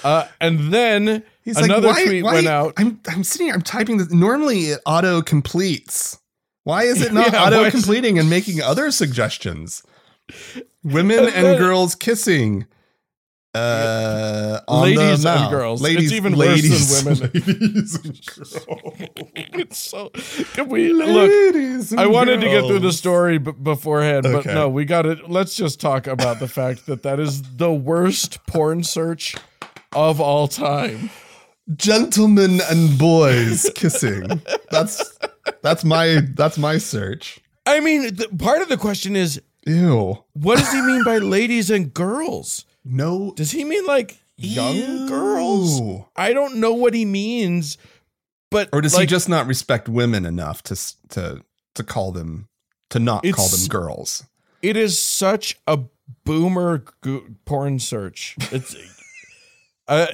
Speaker 1: Uh, and then
Speaker 2: He's
Speaker 1: another
Speaker 2: like, why,
Speaker 1: tweet
Speaker 2: why-
Speaker 1: went out.
Speaker 2: I'm I'm sitting here, I'm typing this. Normally it auto completes. Why is it not
Speaker 1: Yeah,
Speaker 2: auto completing and making other suggestions? Women
Speaker 1: And
Speaker 2: and girls kissing. Uh, on the
Speaker 1: Ladies and
Speaker 2: mouth.
Speaker 1: girls. It's
Speaker 2: Ladies,
Speaker 1: even worse than
Speaker 2: ladies,
Speaker 1: women.
Speaker 2: Ladies and girls.
Speaker 1: it's so. Can we look?
Speaker 2: Ladies and
Speaker 1: I wanted to get through the story b- beforehand, but no, we got it. Let's just talk about the fact that that is the worst porn search of all time.
Speaker 2: Gentlemen and boys kissing. That's that's my that's my search.
Speaker 1: I mean, the, part of the question is,
Speaker 2: Ew.
Speaker 1: what does he mean by ladies and girls?
Speaker 2: No.
Speaker 1: Does he mean like young
Speaker 2: Ew.
Speaker 1: girls? I don't know what he means, but
Speaker 2: Or does he just not respect women enough to to to call them to not call them girls?
Speaker 1: It is such a boomer go- porn search. It's I uh,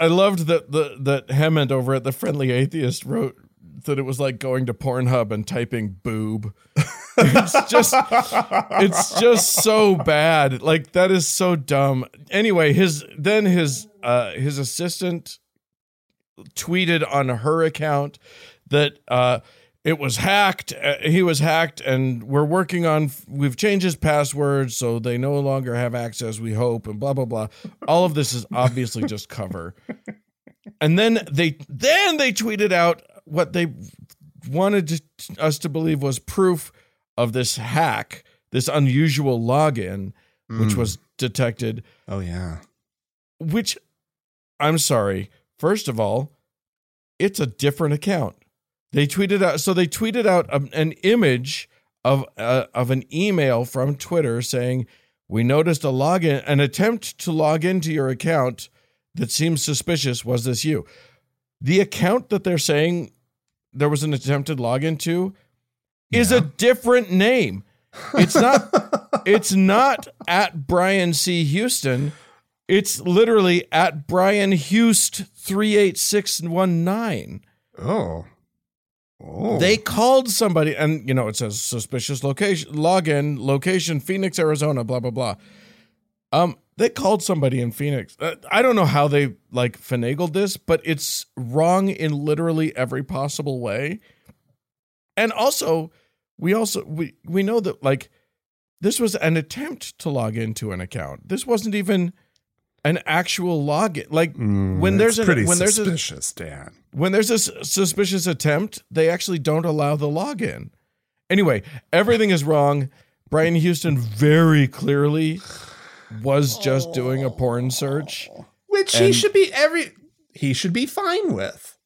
Speaker 1: I loved that the that Hemant over at the Friendly Atheist wrote that it was like going to Pornhub and typing boob. it's just it's just so bad. Like that is so dumb. Anyway, his then his uh his assistant tweeted on her account that uh it was hacked. Uh, he was hacked, and we're working on. We've changed his password, so they no longer have access. We hope, and blah blah blah. All of this is obviously just cover. And then they then they tweeted out what they wanted to, us to believe was proof of this hack, this unusual login, which
Speaker 2: Mm.
Speaker 1: was detected.
Speaker 2: Oh yeah.
Speaker 1: Which, I'm sorry. First of all, it's a different account. They tweeted out. So they tweeted out um, an image of uh, of an email from Twitter saying, "We noticed a login, an attempt to log into your account that seems suspicious. Was this you?" The account that they're saying there was an attempted login to is a different name. It's not it's not at Brian C. Houston. It's literally at Brian Hust three eight six one nine.
Speaker 2: oh. Oh.
Speaker 1: They called somebody, and you know it says suspicious location, login location, Phoenix, Arizona, blah blah blah. Um, they called somebody in Phoenix. Uh, I don't know how they like finagled this, but it's wrong in literally every possible way. And also, we also we we know that like this was an attempt to log into an account. This wasn't even an actual login. Like
Speaker 2: Mm,
Speaker 1: when there's an-
Speaker 2: pretty
Speaker 1: when there's a-
Speaker 2: suspicious, Dan.
Speaker 1: when there's a suspicious attempt, they actually don't allow the login. Anyway, everything is wrong. Brian Houston very clearly was just doing a porn search.
Speaker 2: Which he should be every he should be fine with.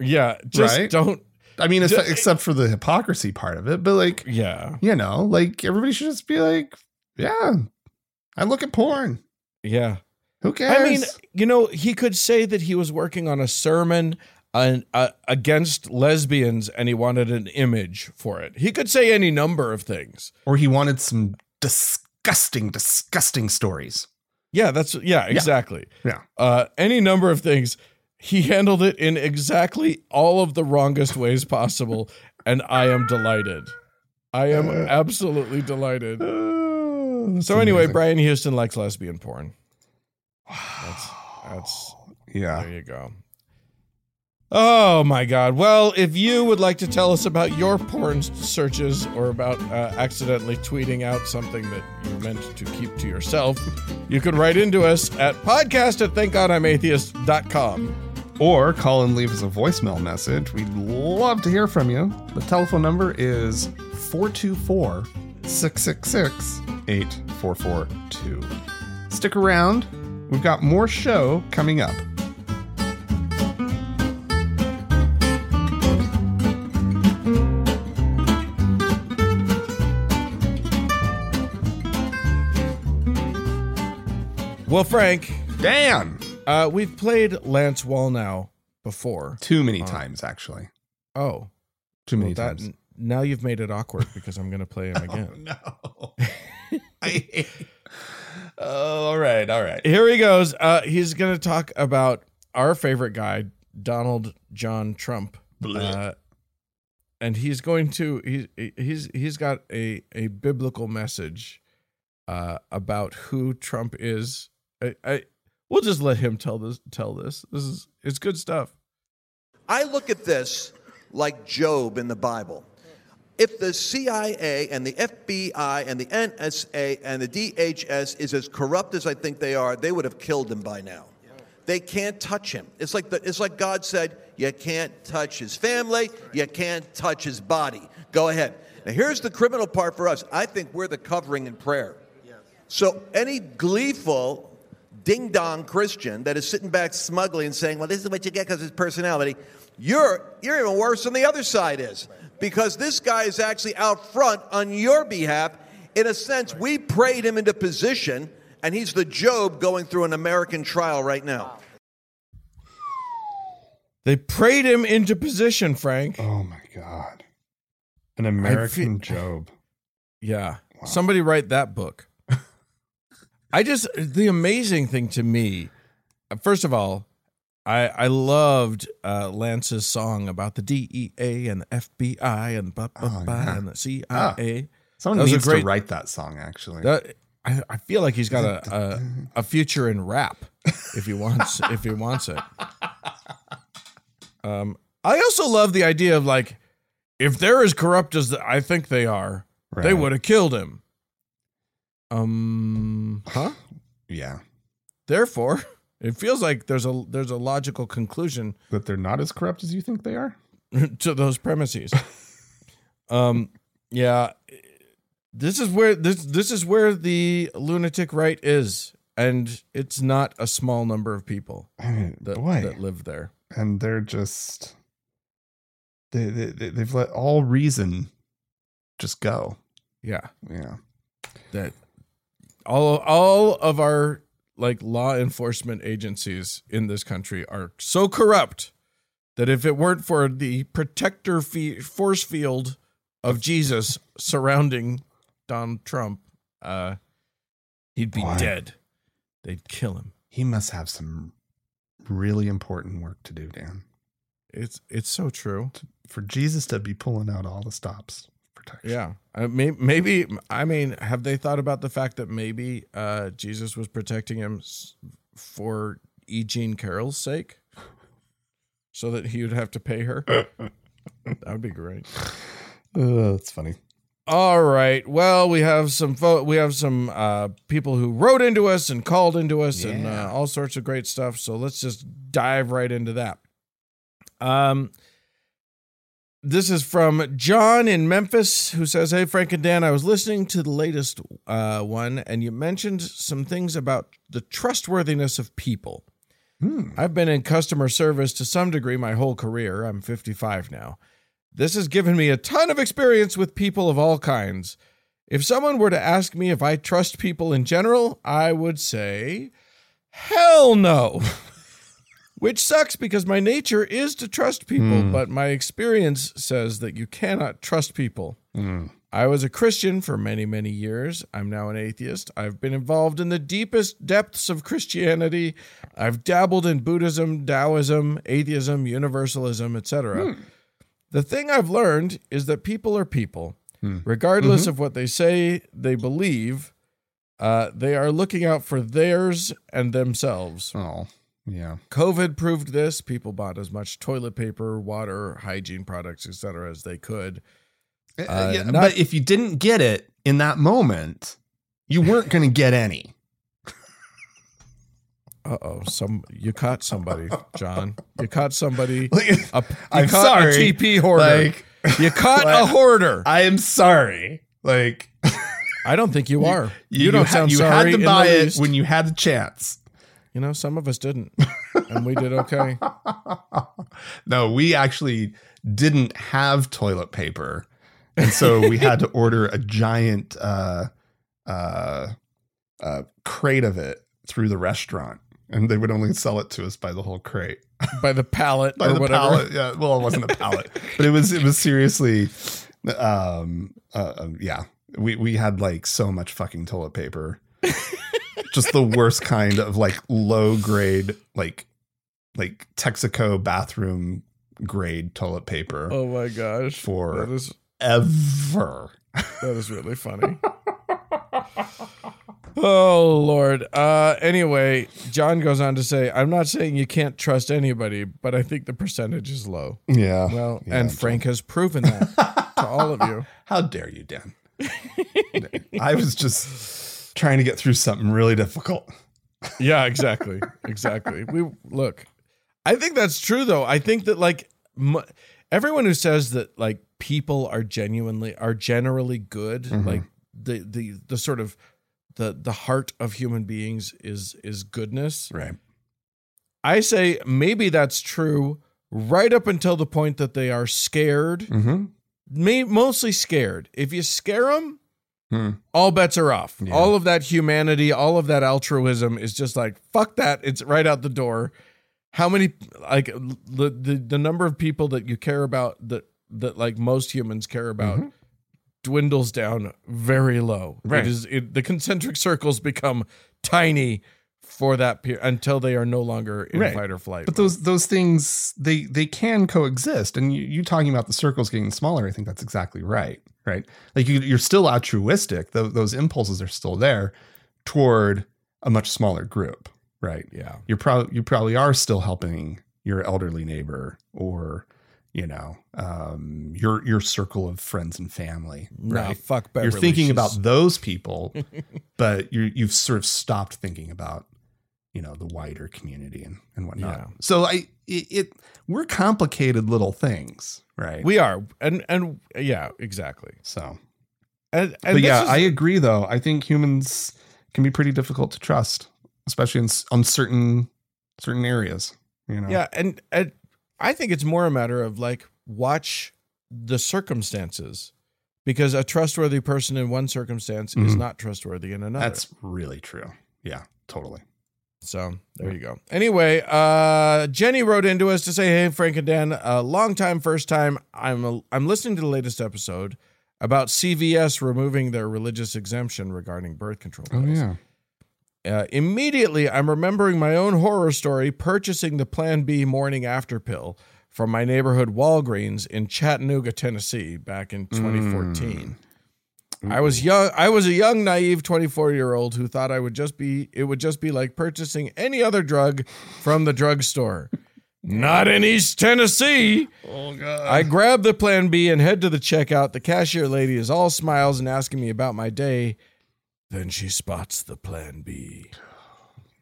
Speaker 1: Yeah, just
Speaker 2: Right?
Speaker 1: don't.
Speaker 2: I mean, it's,
Speaker 1: Ju-
Speaker 2: except for the hypocrisy part of it, but like,
Speaker 1: Yeah,
Speaker 2: you know, like everybody should just be like, yeah, I look at porn.
Speaker 1: yeah.
Speaker 2: Who cares?
Speaker 1: I mean, you know, he could say that he was working on a sermon on, uh, against lesbians and he wanted an image for it. He could say any number of things.
Speaker 2: or he wanted some disgusting, disgusting stories.
Speaker 1: Yeah, that's yeah, exactly.
Speaker 2: Yeah.
Speaker 1: Uh any number of things. He handled it in exactly all of the wrongest ways possible and I am delighted. I am absolutely delighted. So anyway. Brian Houston likes lesbian porn. That's that's
Speaker 2: yeah.
Speaker 1: there you go. Oh my God. Well, if you would like to tell us about your porn searches or about uh, accidentally tweeting out something that you meant to keep to yourself, you can write into us at podcast at thankgodimatheist.com.
Speaker 2: Or call and leave us a voicemail message. We'd love to hear from you. The telephone number is 424 666 8442. Stick around. We've got more show coming up.
Speaker 1: Well, Frank,
Speaker 2: Dan!
Speaker 1: uh, we've played Lance Wallnau before.
Speaker 2: Too many times, actually.
Speaker 1: Oh,
Speaker 2: Too many
Speaker 1: well, that,
Speaker 2: times.
Speaker 1: now you've made it awkward because I'm going to play him again.
Speaker 2: no. I hate. Oh, all right, all right.
Speaker 1: Here he goes. Uh, he's going to talk about our favorite guy, Donald John Trump. Uh, and he's going to he's he's he's got a a biblical message uh, about who Trump is. I, I we'll just let him tell this tell this. This is it's good stuff.
Speaker 3: I look at this like Job in the Bible. If the CIA and the FBI and the NSA and the DHS is as corrupt as I think they are, they would have killed him by now. They can't touch him. It's like the, it's like God said, you can't touch his family, you can't touch his body. Go ahead. Now here's the criminal part for us. I think we're the covering in prayer. So any gleeful ding dong Christian that is sitting back smugly and saying, "Well, this is what you get because of his personality," you're you're even worse than the other side is because this guy is actually out front on your behalf. In a sense, we prayed him into position, and he's the Job going through an American trial right now.
Speaker 1: They prayed him into position, Frank.
Speaker 2: Oh my God. An American Job.
Speaker 1: Yeah. Somebody write that book. I just the amazing thing to me, uh, first of all, I I loved uh, Lance's song about the DEA and the FBI and blah, blah,
Speaker 2: Oh,
Speaker 1: blah,
Speaker 2: yeah.
Speaker 1: and the CIA.
Speaker 2: Someone
Speaker 1: was a
Speaker 2: needs
Speaker 1: great-
Speaker 2: to write that song. Actually,
Speaker 1: That I, I feel like he's got a, a a future in rap if he wants if he wants it. Um, I also love the idea of like if they're as corrupt as I think they are, they would have killed him. Um, huh?
Speaker 2: yeah,
Speaker 1: Therefore, it feels like there's a there's a logical conclusion
Speaker 2: that they're not as corrupt as you think they are.
Speaker 1: to those premises. um, yeah, this is where this this is where the lunatic right is, and it's not a small number of people
Speaker 2: I mean,
Speaker 1: that
Speaker 2: boy,
Speaker 1: that live there.
Speaker 2: and they're just they, they they- they've let all reason just go.
Speaker 1: Yeah,
Speaker 2: Yeah,
Speaker 1: that all all of our like law enforcement agencies in this country are so corrupt that if it weren't for the protector force field of Jesus surrounding Donald Trump, uh, he'd be
Speaker 2: Boy.
Speaker 1: dead. They'd kill him.
Speaker 2: he must have some really important work to do, Dan.
Speaker 1: It's it's so true.
Speaker 2: For Jesus to be pulling out all the stops, protection.
Speaker 1: Yeah, uh, may, maybe I mean, have they thought about the fact that maybe uh, Jesus was protecting him s- for E. Jean Carroll's sake, so that he would have to pay her? that would be great.
Speaker 2: Uh, that's funny.
Speaker 1: All right. Well, we have some fo- we have some uh, people who wrote into us and called into us and uh, all sorts of great stuff. So let's just dive right into that. Um, this is from John in Memphis who says, "Hey Frank and Dan, I was listening to the latest uh, one, and you mentioned some things about the trustworthiness of people."
Speaker 2: Hmm.
Speaker 1: I've been in customer service to some degree my whole career. I'm 55 now. This has given me a ton of experience with people of all kinds. If someone were to ask me if I trust people in general, I would say, hell no. Which sucks because my nature is to trust people,
Speaker 2: Hmm.
Speaker 1: but my experience says that you cannot trust people.
Speaker 2: Hmm.
Speaker 1: I was a Christian for many, many years. I'm now an atheist. I've been involved in the deepest depths of Christianity. I've dabbled in Buddhism, Taoism, atheism, universalism, etc. The thing I've learned is that people are people.
Speaker 2: Hmm.
Speaker 1: Regardless of what they say they believe, uh, they are looking out for theirs and themselves.
Speaker 2: Oh, yeah.
Speaker 1: COVID proved this. People bought as much toilet paper, water, hygiene products, etc., as they could.
Speaker 2: Uh, yeah,
Speaker 1: not-
Speaker 2: but if you didn't get it in that moment, you weren't going to get any.
Speaker 1: Uh oh, some you caught somebody, John. You caught somebody. A, you
Speaker 2: I'm
Speaker 1: caught
Speaker 2: sorry.
Speaker 1: a TP hoarder.
Speaker 2: Like,
Speaker 1: you caught
Speaker 2: like-
Speaker 1: a hoarder.
Speaker 2: I am sorry. Like,
Speaker 1: I don't think you are. You,
Speaker 2: you,
Speaker 1: don't
Speaker 2: ha-
Speaker 1: sound
Speaker 2: you
Speaker 1: sorry.
Speaker 2: You had to buy it
Speaker 1: least.
Speaker 2: when you had the chance.
Speaker 1: You know, some of us didn't, and we did okay.
Speaker 2: no, we actually didn't have toilet paper. And so we had to order a giant uh, uh, uh, crate of it through the restaurant. And they would only sell it to us by the whole crate.
Speaker 1: By the pallet
Speaker 2: By
Speaker 1: or
Speaker 2: the
Speaker 1: whatever.
Speaker 2: pallet. Yeah. Well, it wasn't a pallet, but it was it was seriously um uh, um, yeah. We we had like so much fucking toilet paper. Just the worst kind of like low grade like like Texaco bathroom grade toilet paper
Speaker 1: Oh my gosh,
Speaker 2: For-
Speaker 1: that is
Speaker 2: ever.
Speaker 1: that is really funny. Oh Lord. Uh anyway, John goes on to say, I'm not saying you can't trust anybody, but I think the percentage is low.
Speaker 2: Yeah.
Speaker 1: Well,
Speaker 2: Yeah,
Speaker 1: and. Frank has proven that to all of you.
Speaker 2: How dare you, Dan? I was just trying to get through something really difficult.
Speaker 1: Yeah, exactly. Exactly. We look. I think that's true though. I think that like m- everyone who says that like people are genuinely are generally good,
Speaker 2: Mhm.
Speaker 1: like the the the sort of the the heart of human beings is is goodness.
Speaker 2: Right.
Speaker 1: I say maybe that's true right up until the point that they are scared,
Speaker 2: Mm-hmm.
Speaker 1: may, mostly scared. If you scare them,
Speaker 2: Hmm.
Speaker 1: all bets are off.
Speaker 2: Yeah.
Speaker 1: All of that humanity, all of that altruism is just like fuck that. It's right out the door. How many like the the, the number of people that you care about that that like most humans care about
Speaker 2: Mhm.
Speaker 1: dwindles down very low.
Speaker 2: Right.
Speaker 1: It is it, the concentric circles become tiny for that period until they are no longer in
Speaker 2: Right.
Speaker 1: fight or flight.
Speaker 2: But
Speaker 1: mode.
Speaker 2: those those things they they can coexist, and you, you talking about the circles getting smaller. I think that's exactly right. Right, like you, you're still altruistic. Those, those impulses are still there toward a much smaller group. Right.
Speaker 1: yeah.
Speaker 2: You're probably you probably are still helping your elderly neighbor or you know um, your your circle of friends and family.
Speaker 1: Nah,
Speaker 2: Right.
Speaker 1: fuck Beverly.
Speaker 2: you're thinking
Speaker 1: She's-
Speaker 2: about those people, but you you've sort of stopped thinking about you know the wider community and and whatnot.
Speaker 1: Yeah.
Speaker 2: So I it, it we're complicated little things, right?
Speaker 1: we are and and yeah, exactly.
Speaker 2: so,
Speaker 1: And, and
Speaker 2: but yeah,
Speaker 1: is-
Speaker 2: I agree. Though I think humans can be pretty difficult to trust, especially in on certain certain areas. You know,
Speaker 1: Yeah, and, and I think it's more a matter of like watch the circumstances because a trustworthy person in one circumstance is
Speaker 2: Mhm.
Speaker 1: not trustworthy in another.
Speaker 2: that's really true. Yeah, totally.
Speaker 1: So there you go. Anyway, uh, Jenny wrote into us to say, "Hey, Frank and Dan, uh, long time, first time. I'm a, I'm listening to the latest episode about CVS removing their religious exemption regarding birth control
Speaker 2: Oh yeah.
Speaker 1: Uh, immediately, I'm remembering my own horror story purchasing the Plan B morning after pill from my neighborhood Walgreens in Chattanooga, Tennessee, back in 2014. I was mm-hmm. young. I was a young, naive 24 year old who thought I would just be. It would just be like purchasing any other drug from the drugstore. Not in East Tennessee.
Speaker 2: Oh god.
Speaker 1: I grab the plan B and head to the checkout. The cashier lady is all smiles and asking me about my day. Then she spots the plan B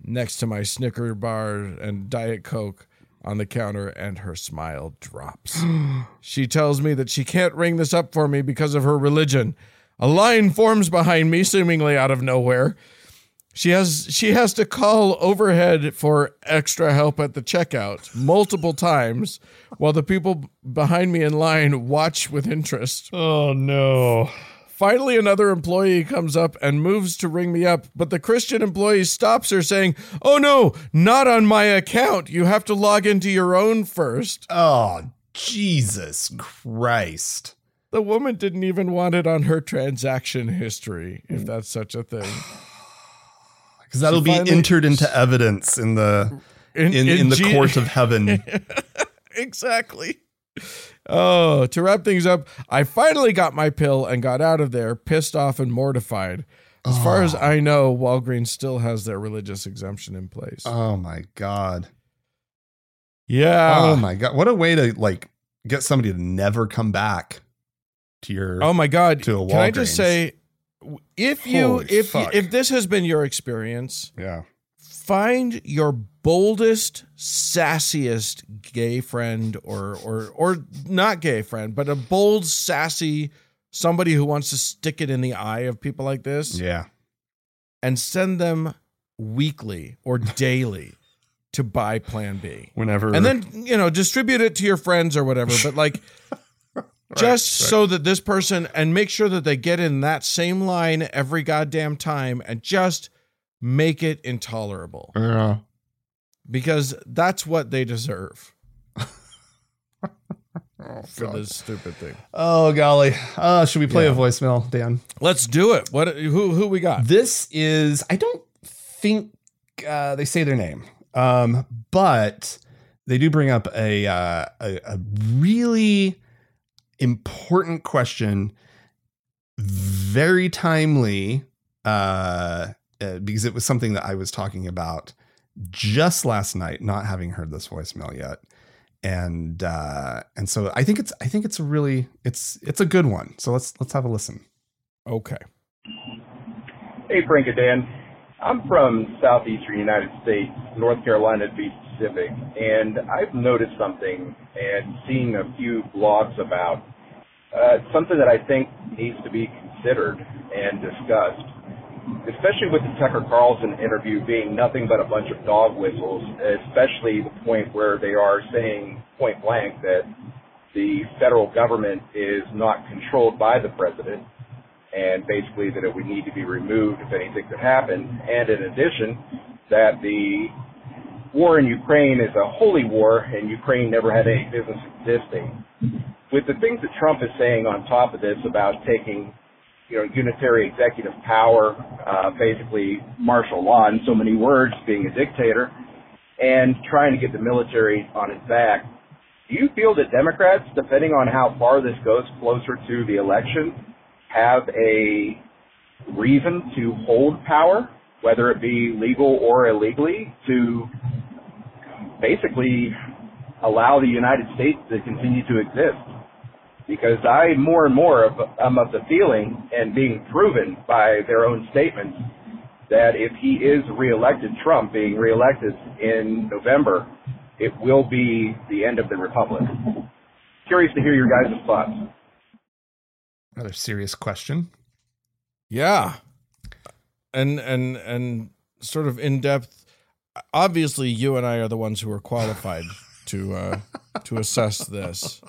Speaker 1: next to my Snicker bar and Diet Coke on the counter, and her smile drops. she tells me that she can't ring this up for me because of her religion. A line forms behind me, seemingly out of nowhere. She has she has to call overhead for extra help at the checkout multiple times while the people behind me in line watch with interest.
Speaker 2: oh no.
Speaker 1: Finally another employee comes up and moves to ring me up, but the Christian employee stops her saying, "Oh no, not on my account. You have to log into your own first."
Speaker 2: Oh Jesus Christ.
Speaker 1: The woman didn't even want it on her transaction history, if mm. that's such a thing.
Speaker 2: Because that'll
Speaker 1: She
Speaker 2: be
Speaker 1: finally-
Speaker 2: entered into evidence in the in, in, the
Speaker 1: G-
Speaker 2: court of heaven.
Speaker 1: exactly. Oh, to wrap things up, I finally got my pill and got out of there, pissed off and mortified. As far as ah. I know, Walgreens still has their religious exemption in place.
Speaker 2: Oh my god.
Speaker 1: yeah.
Speaker 2: oh my god. What a way to like get somebody to never come back to your
Speaker 1: Oh my God!
Speaker 2: to a
Speaker 1: Can I just say, if you
Speaker 2: Holy
Speaker 1: if
Speaker 2: fuck.
Speaker 1: if this has been your experience,
Speaker 2: Yeah.
Speaker 1: find your boldest, sassiest gay friend, or or or not gay friend, but a bold, sassy somebody who wants to stick it in the eye of people like this,
Speaker 2: Yeah.
Speaker 1: and send them weekly or daily to buy Plan B.
Speaker 2: Whenever
Speaker 1: And then, you know, distribute it to your friends or whatever, but like just
Speaker 2: right.
Speaker 1: so that this person and make sure that they get in that same line every goddamn time and just make it intolerable
Speaker 2: Yeah.
Speaker 1: because that's what they deserve
Speaker 2: Oh,
Speaker 1: for
Speaker 2: God.
Speaker 1: this stupid thing.
Speaker 2: Oh golly. Uh should we play
Speaker 1: Yeah.
Speaker 2: a voicemail, Dan?
Speaker 1: Let's do it. What who who we got?
Speaker 2: This is I don't think uh, they say their name, um, but they do bring up a, uh, a a really important question, very timely, uh, uh, because it was something that I was talking about just last night, not having heard this voicemail yet. And uh, and so I think it's I think it's a really it's it's a good one. So let's let's have a listen.
Speaker 1: Okay.
Speaker 4: Hey, Frank and Dan. I'm from southeastern United States, North Carolina to be specific, and I've noticed something and seeing a few blogs about uh, something that I think needs to be considered and discussed, especially with the Tucker Carlson interview being nothing but a bunch of dog whistles, especially the point where they are saying point blank that the federal government is not controlled by the president and basically that it would need to be removed if anything could happen. And in addition, that the war in Ukraine is a holy war and Ukraine never had any business existing. With the things that Trump is saying on top of this about taking you know, unitary executive power, uh, basically martial law in so many words, being a dictator, and trying to get the military on his back. Do you feel that Democrats, depending on how far this goes closer to the election, have a reason to hold power, whether it be legal or illegally, to basically allow the United States to continue to exist? Because I more and more of, am of the feeling, and being proven by their own statements, that if he is reelected, Trump being reelected in November, it will be the end of the republic. Curious to hear your guys' thoughts.
Speaker 2: Another serious question.
Speaker 1: Yeah. And and and sort of in depth obviously you and I are the ones who are qualified to uh to assess this.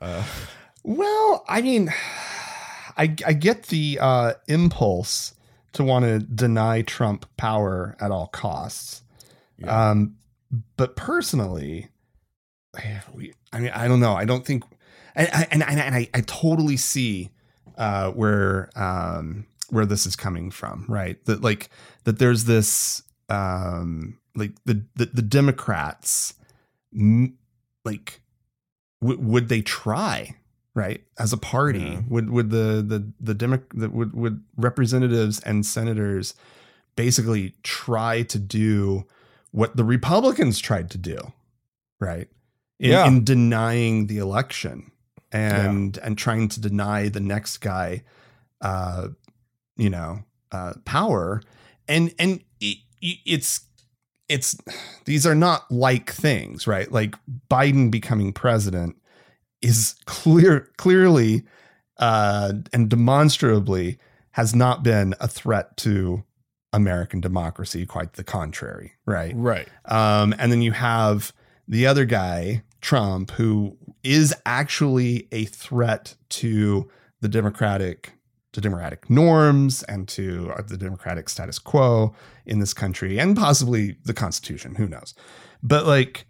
Speaker 1: Uh
Speaker 2: Well, I mean, I I get the uh, impulse to want to deny Trump power at all costs.
Speaker 1: Yeah.
Speaker 2: Um, but personally, I- we, I mean, I don't know. I don't think, and and and, and I, I totally see uh, where um, where this is coming from, right? That like that there's this um, like the the, the Democrats, m- like w- would they try? Right, as a party,
Speaker 1: Yeah.
Speaker 2: would would the the the Demo- the would would representatives and senators basically try to do what the Republicans tried to do, right? In,
Speaker 1: Yeah.
Speaker 2: in denying the election and and trying to deny the next guy, uh, you know, uh, power, and and it, it's it's these are not like things, right? Like Biden becoming president is clear clearly uh, and demonstrably has not been a threat to American democracy. Quite the contrary, right?
Speaker 1: right.
Speaker 2: Um, and then you have the other guy, Trump, who is actually a threat to the democratic to democratic norms and to uh, the democratic status quo in this country and possibly the constitution who knows? But like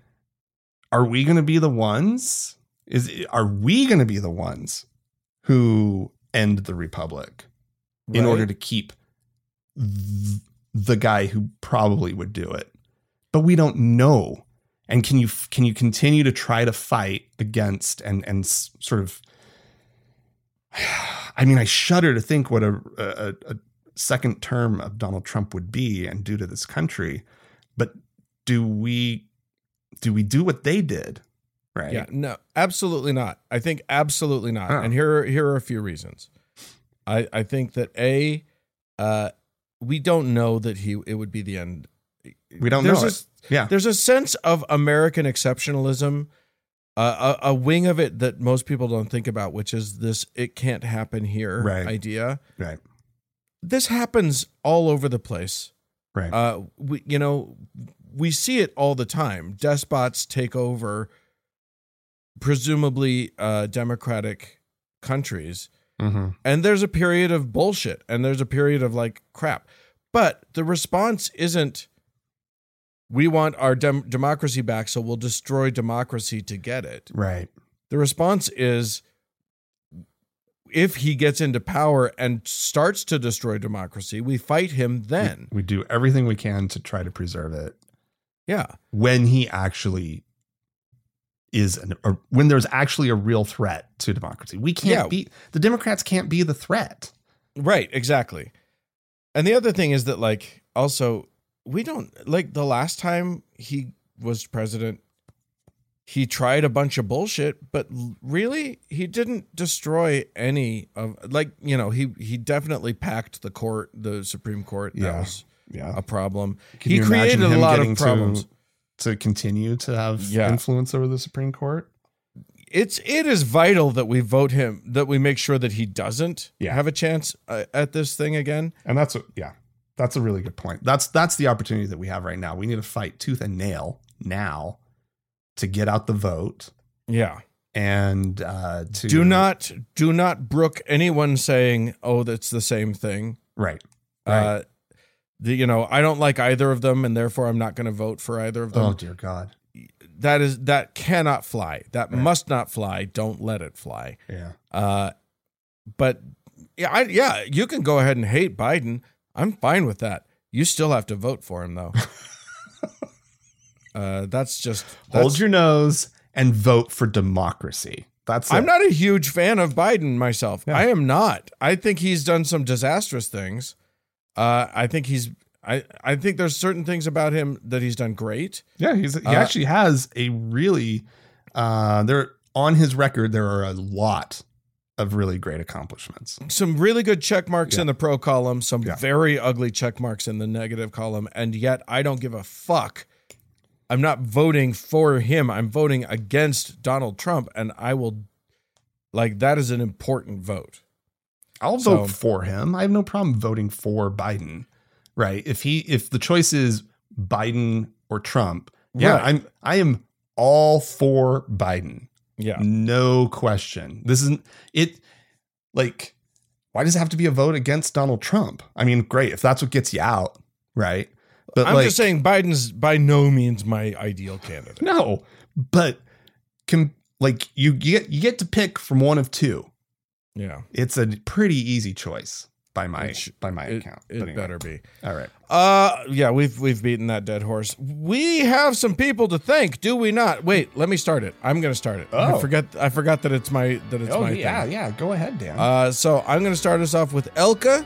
Speaker 2: are we going to be the ones? Is are we going to be the ones who end the republic in order to keep th- the guy who probably would do it? But we don't know. And can you can you continue to try to fight against and and sort of i mean i shudder to think what a, a, a second term of donald trump would be and do to this country but do we do we do what they did right
Speaker 1: Yeah, no, absolutely not. I think absolutely not.
Speaker 2: Huh.
Speaker 1: And here are, here are a few reasons. I I think that a uh we don't know that he it would be the end.
Speaker 2: we don't
Speaker 1: There's
Speaker 2: know
Speaker 1: a-
Speaker 2: it. yeah
Speaker 1: There's a sense of American exceptionalism, uh, a, a wing of it that most people don't think about, which is this "it can't happen here"
Speaker 2: Right.
Speaker 1: idea.
Speaker 2: right
Speaker 1: This happens all over the place.
Speaker 2: right
Speaker 1: Uh, we, you know, we see it all the time. Despots take over, presumably uh, democratic countries,
Speaker 2: Mhm.
Speaker 1: and there's a period of bullshit, and there's a period of like crap. But the response isn't, "We want our dem- democracy back, so we'll destroy democracy to get it."
Speaker 2: right
Speaker 1: The response is, if he gets into power and starts to destroy democracy, we fight him then.
Speaker 2: we do everything we can to try to preserve it
Speaker 1: Yeah.
Speaker 2: when he actually is an, or when there's actually a real threat to democracy. We can't
Speaker 1: Yeah.
Speaker 2: be the Democrats can't be the threat.
Speaker 1: Right, exactly. And the other thing is that like also we don't like the last time he was president he tried a bunch of bullshit but really he didn't destroy any of like you know he he definitely packed the court the supreme court that
Speaker 2: Yeah.
Speaker 1: was
Speaker 2: Yeah.
Speaker 1: a problem
Speaker 2: Can
Speaker 1: he created a lot of problems
Speaker 2: to to continue to have
Speaker 1: Yeah.
Speaker 2: influence over the Supreme Court?
Speaker 1: it's it is vital that we vote him that we make sure that he doesn't
Speaker 2: Yeah.
Speaker 1: have a chance uh, at this thing again
Speaker 2: And that's yeah, that's a really good point. That's that's the opportunity that we have right now. We need to fight tooth and nail now to get out the vote
Speaker 1: yeah
Speaker 2: and uh to
Speaker 1: do not do not brook anyone saying oh that's the same thing
Speaker 2: right. Right.
Speaker 1: uh the, you know i don't like either of them and therefore i'm not going to vote for either of them
Speaker 2: oh dear God.
Speaker 1: that is that cannot fly that
Speaker 2: Right.
Speaker 1: must not fly don't let it fly
Speaker 2: Yeah.
Speaker 1: uh but yeah, I, yeah, you can go ahead and hate Biden. I'm fine with that. You still have to vote for him though. uh, that's just
Speaker 2: Hold your nose and vote for democracy. That's
Speaker 1: I'm
Speaker 2: it.
Speaker 1: not a huge fan of Biden myself.
Speaker 2: Yeah.
Speaker 1: I am not. I think he's done some disastrous things. Uh, I think he's. I, I think there's certain things about him that he's done great.
Speaker 2: Yeah, he's he
Speaker 1: Uh,
Speaker 2: actually has a really uh there on his record there are a lot of really great accomplishments.
Speaker 1: Some really good check marks
Speaker 2: Yeah.
Speaker 1: in the pro column, some
Speaker 2: Yeah.
Speaker 1: very ugly check marks in the negative column, and yet I don't give a fuck. I'm not voting for him. I'm voting against Donald Trump, and I will like that is an important vote.
Speaker 2: I'll
Speaker 1: So-
Speaker 2: vote for him. I have no problem voting for Biden. Right? If he if the choice is Biden or Trump, yeah,
Speaker 1: Right.
Speaker 2: I'm I am all for Biden.
Speaker 1: Yeah.
Speaker 2: No question. This isn't it like why does it have to be a vote against Donald Trump? I mean, great if that's what gets you out, right? But
Speaker 1: I'm
Speaker 2: like,
Speaker 1: just saying Biden's by no means my ideal candidate.
Speaker 2: No, but can like you get you get to pick from one of two.
Speaker 1: Yeah.
Speaker 2: It's a pretty easy choice by my
Speaker 1: sh-
Speaker 2: by my
Speaker 1: It,
Speaker 2: account.
Speaker 1: it
Speaker 2: anyway.
Speaker 1: better be.
Speaker 2: All right.
Speaker 1: Uh yeah, we've we've beaten that dead horse. We have some people to thank, do we not? Wait, let me start it. I'm gonna start it. I
Speaker 2: Oh.
Speaker 1: forget I forgot that it's my that it's
Speaker 2: Oh
Speaker 1: my
Speaker 2: yeah,
Speaker 1: thing.
Speaker 2: yeah. Go ahead, Dan.
Speaker 1: Uh so I'm gonna start us off with Elka,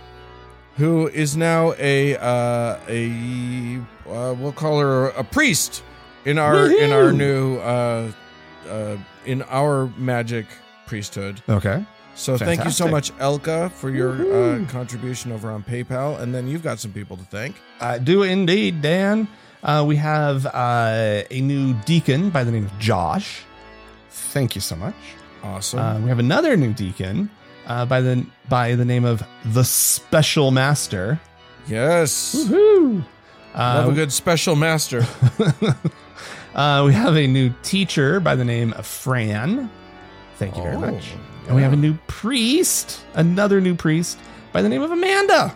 Speaker 1: who is now a uh a uh, we'll call her a priest in our in our new uh uh in our magic priesthood.
Speaker 2: okay.
Speaker 1: So thank you so much, Elka, for your uh, contribution over on PayPal, and then you've got some people to thank.
Speaker 2: I do indeed, Dan. Uh, we have uh, a new deacon by the name of Josh. Thank you so much.
Speaker 1: Awesome.
Speaker 2: Uh, we have another new deacon uh, by the by the name of the Special Master.
Speaker 1: yes,
Speaker 2: Woohoo!
Speaker 1: love
Speaker 2: Uh,
Speaker 1: a good special master.
Speaker 2: uh, we have a new teacher by the name of Fran. Thank you very
Speaker 1: Oh,
Speaker 2: much. And we have a new priest, another new priest by the name of Amanda.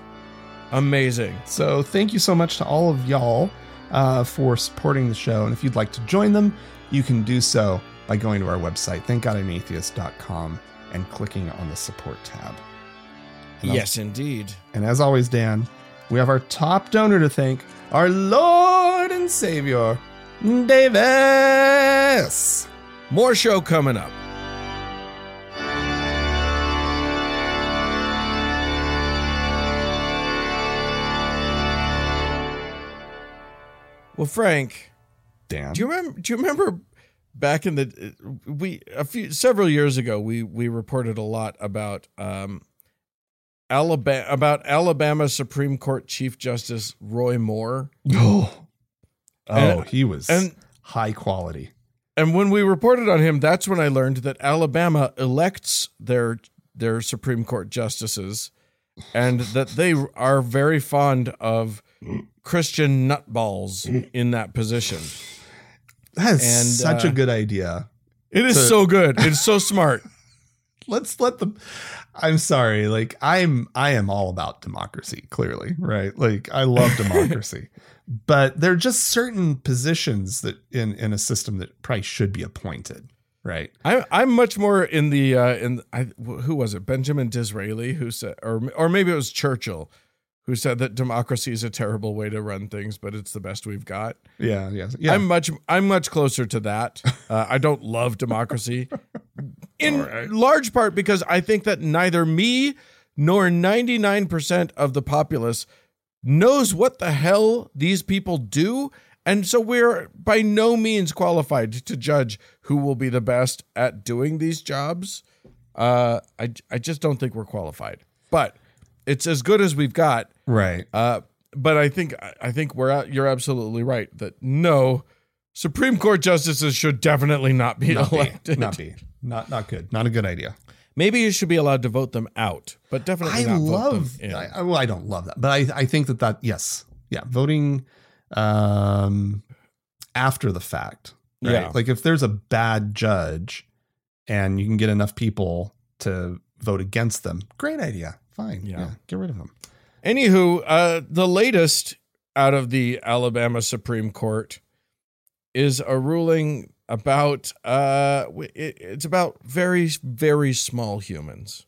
Speaker 1: Amazing.
Speaker 2: So thank you so much to all of y'all uh, for supporting the show. And if you'd like to join them, you can do so by going to our website, thankgodimatheist.com, and clicking on the support tab. And
Speaker 1: Yes, indeed.
Speaker 2: And as always, Dan, we have our top donor to thank, our Lord and Savior, Davis.
Speaker 1: More show coming up. Well, Frank,
Speaker 2: Dan.
Speaker 1: do you remember? Do you remember back in the we a few several years ago we we reported a lot about um Alabama about Alabama Supreme Court Chief Justice Roy Moore
Speaker 2: oh, oh he was
Speaker 1: and
Speaker 2: high quality.
Speaker 1: and when we reported on him that's when I learned that Alabama elects their their Supreme Court justices and that they are very fond of Christian nutballs in that position.
Speaker 2: That is
Speaker 1: And,
Speaker 2: such a
Speaker 1: uh,
Speaker 2: good idea.
Speaker 1: It is
Speaker 2: So-
Speaker 1: so good. It's so smart.
Speaker 2: let's let them i'm sorry like i'm i am all about democracy clearly right like i love democracy but there are just certain positions that in in a system that probably should be appointed right
Speaker 1: I'm I'm much more in the uh, in I, who was it Benjamin Disraeli who said or or maybe it was Churchill who said that democracy is a terrible way to run things, but it's the best we've got.
Speaker 2: yeah yeah yeah
Speaker 1: I'm much I'm much closer to that. Uh, I don't love democracy in large part because I think that neither me nor 99% of the populace knows what the hell these people do. And so we're by no means qualified to judge who will be the best at doing these jobs. Uh, I, I just don't think we're qualified, but it's as good as we've got.
Speaker 2: right
Speaker 1: Uh, but I think I think we're out, you're absolutely right that no Supreme Court justices should definitely not be
Speaker 2: not be not be not not good not a good idea
Speaker 1: Maybe you should be allowed to vote them out, but definitely
Speaker 2: I love.
Speaker 1: vote them in.
Speaker 2: I, I- well, I don't love that, but I, I think that that yes, yeah, voting um, after the fact, right?
Speaker 1: Yeah.
Speaker 2: Like if there's a bad judge, and you can get enough people to vote against them, great idea. Fine,
Speaker 1: Yeah.
Speaker 2: yeah, get rid of them.
Speaker 1: Anywho, uh, the latest out of the Alabama Supreme Court is a ruling about uh, it, it's about very very small humans.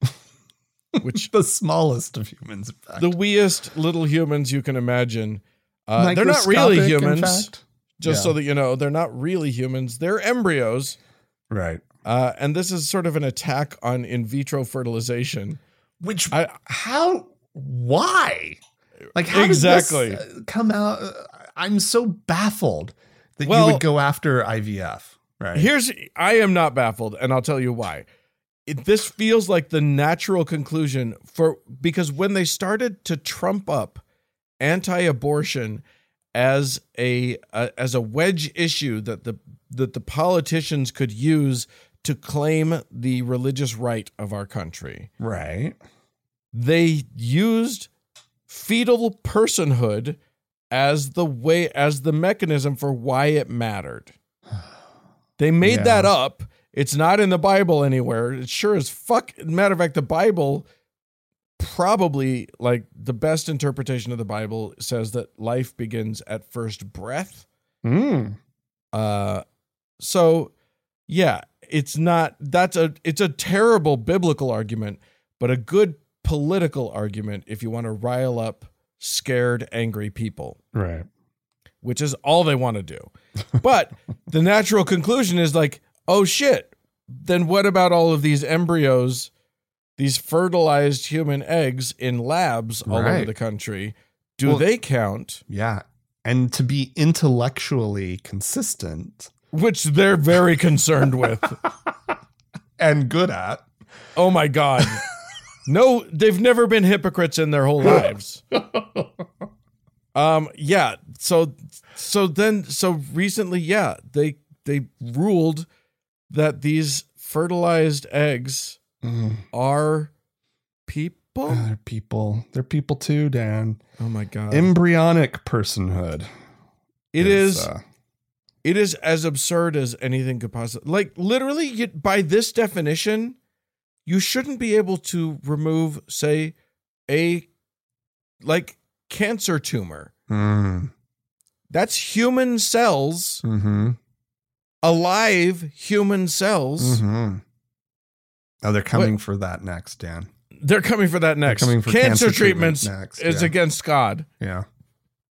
Speaker 1: which
Speaker 2: the smallest of humans, in fact.
Speaker 1: the weest little humans you can imagine. Uh, they're not really humans. Just so that you know, they're not really humans. They're embryos.
Speaker 2: Right.
Speaker 1: Uh, and this is sort of an attack on in vitro fertilization.
Speaker 2: Which
Speaker 1: I-
Speaker 2: how why? Like how
Speaker 1: Exactly.
Speaker 2: did this uh, come out? Uh, I'm so baffled that
Speaker 1: Well-
Speaker 2: you would go after IVF. Right.
Speaker 1: Here's I am not baffled, and I'll tell you why. It, this feels like the natural conclusion for because when they started to trump up anti-abortion as a, a as a wedge issue that the that the politicians could use to claim the religious right of our country,
Speaker 2: right.
Speaker 1: They used fetal personhood as the way as the mechanism for why it mattered. They made
Speaker 2: Yeah.
Speaker 1: that up. It's not in the Bible anywhere. It sure as fuck. Matter of fact, the Bible probably like the best interpretation of the Bible says that life begins at first breath.
Speaker 2: Mm.
Speaker 1: Uh, so yeah, it's not. That's a. It's a terrible biblical argument, but a good political argument if you want to rile up scared, angry people
Speaker 2: Right.
Speaker 1: which is all they want to do. But the natural conclusion is like, oh shit, then what about all of these embryos, these fertilized human eggs in labs all over the country? Do
Speaker 2: Well-
Speaker 1: they count?
Speaker 2: Yeah. And to be intellectually consistent
Speaker 1: Which they're very concerned with.
Speaker 2: and good at.
Speaker 1: Oh my God. No, they've never been hypocrites in their whole lives. Um, yeah. So, so then, so recently, yeah, they they ruled that these fertilized eggs
Speaker 2: Mm.
Speaker 1: are people.
Speaker 2: Oh, they're people. They're people too, Dan.
Speaker 1: Oh my god!
Speaker 2: Embryonic personhood.
Speaker 1: It is.
Speaker 2: uh,
Speaker 1: it is as absurd as anything could possibly. Like literally, you, by this definition, you shouldn't be able to remove, say, a like cancer tumor.
Speaker 2: mm,
Speaker 1: That's human cells,
Speaker 2: mm-hmm,
Speaker 1: alive human cells.
Speaker 2: mm-hmm. Oh, they're coming for that next, Dan.
Speaker 1: They're coming for that next.
Speaker 2: coming for
Speaker 1: cancer,
Speaker 2: cancer treatment
Speaker 1: treatments
Speaker 2: next,
Speaker 1: is
Speaker 2: yeah.
Speaker 1: against God.
Speaker 2: Yeah.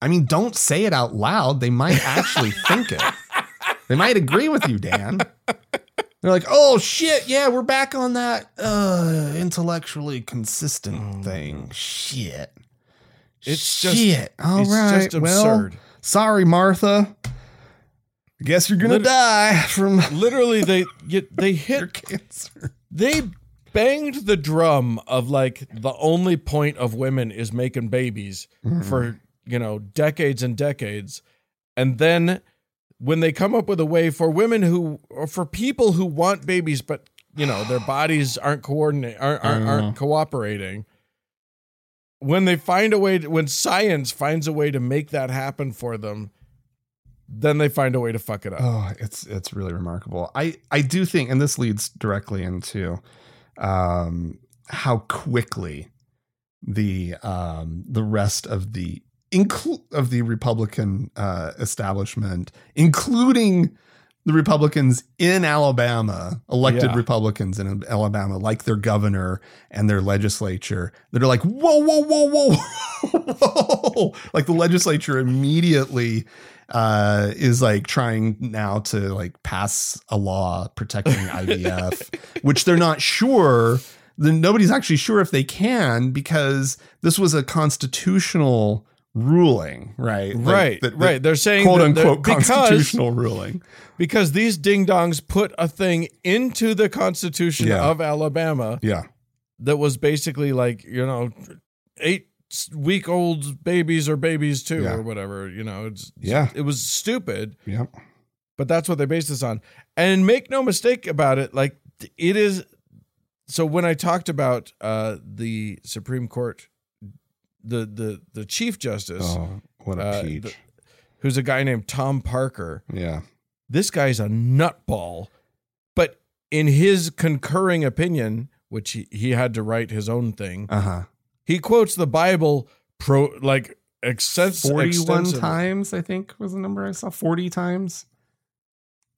Speaker 2: I mean, don't say it out loud. They might actually think it. They might agree with you, Dan. They're like, oh shit, yeah, we're back on that uh intellectually consistent
Speaker 1: Oh,
Speaker 2: thing. Shit.
Speaker 1: It's just-
Speaker 2: shit. All
Speaker 1: it's
Speaker 2: right.
Speaker 1: just
Speaker 2: Well, sorry, Martha. Guess you're gonna die from
Speaker 1: Literally, they you- they hit
Speaker 2: cancer.
Speaker 1: they banged the drum of like the only point of women is making babies for you know decades and decades and then when they come up with a way for women who or for people who want babies but you know their bodies aren't coordinate aren't, aren't, aren't cooperating when they find a way to, when science finds a way to make that happen for them then they find a way to fuck it up
Speaker 2: Oh, it's it's really remarkable. I I do think, and this leads directly into um, how quickly the um, the rest of the inclu- of the Republican uh, establishment, including the Republicans in Alabama, elected
Speaker 1: Yeah.
Speaker 2: Republicans in Alabama, like their governor and their legislature, that are like, whoa, whoa, whoa, whoa, whoa. like the legislature immediately uh, is like trying now to like pass a law protecting IVF, which they're not sure. Then nobody's actually sure if they can because this was a constitutional ruling, right? Like,
Speaker 1: right
Speaker 2: that- that
Speaker 1: right they're saying
Speaker 2: quote unquote
Speaker 1: because-
Speaker 2: constitutional ruling.
Speaker 1: because these ding dongs put a thing into the Constitution
Speaker 2: Yeah.
Speaker 1: of Alabama
Speaker 2: Yeah.
Speaker 1: that was basically like you know eight week old babies or babies too
Speaker 2: Yeah.
Speaker 1: or whatever you know it's
Speaker 2: Yeah.
Speaker 1: it was stupid
Speaker 2: Yeah,
Speaker 1: but that's what they based this on and make no mistake about it like it is so when i talked about uh the supreme court the the the chief justice
Speaker 2: Oh, what a
Speaker 1: Uh,
Speaker 2: peach.
Speaker 1: the- who's a guy named tom parker
Speaker 2: yeah.
Speaker 1: this guy's a nutball. But in his concurring opinion, which he, he had to write his own thing,
Speaker 2: Uh huh.
Speaker 1: he quotes the Bible pro like extens-
Speaker 2: 41
Speaker 1: extensively.
Speaker 2: times, I think was the number I saw. 40 times.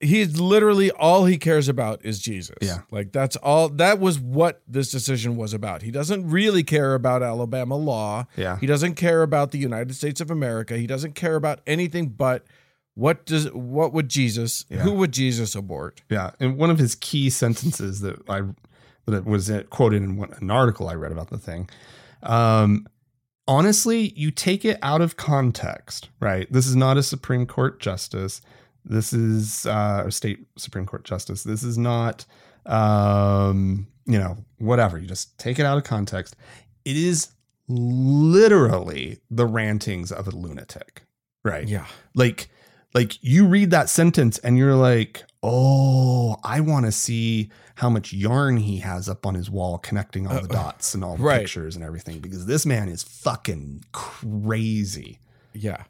Speaker 1: He's literally all he cares about is Jesus.
Speaker 2: Yeah.
Speaker 1: Like that's all that was what this decision was about. He doesn't really care about Alabama law.
Speaker 2: Yeah.
Speaker 1: He doesn't care about the United States of America. He doesn't care about anything but what does what would Jesus
Speaker 2: Yeah.
Speaker 1: who would Jesus abort?
Speaker 2: Yeah, and one of his key sentences that I that was quoted in one, an article I read about the thing. Um, honestly, you take it out of context, right? This is not a Supreme Court justice. This is uh, a state Supreme Court justice. This is not, um, you know, whatever. You just take it out of context. It is literally the rantings of a lunatic, right?
Speaker 1: Yeah.
Speaker 2: like like you read that sentence and you're like oh i want to see how much yarn he has up on his wall connecting all the dots and all the
Speaker 1: right.
Speaker 2: pictures and everything because this man is fucking crazy
Speaker 1: Yeah.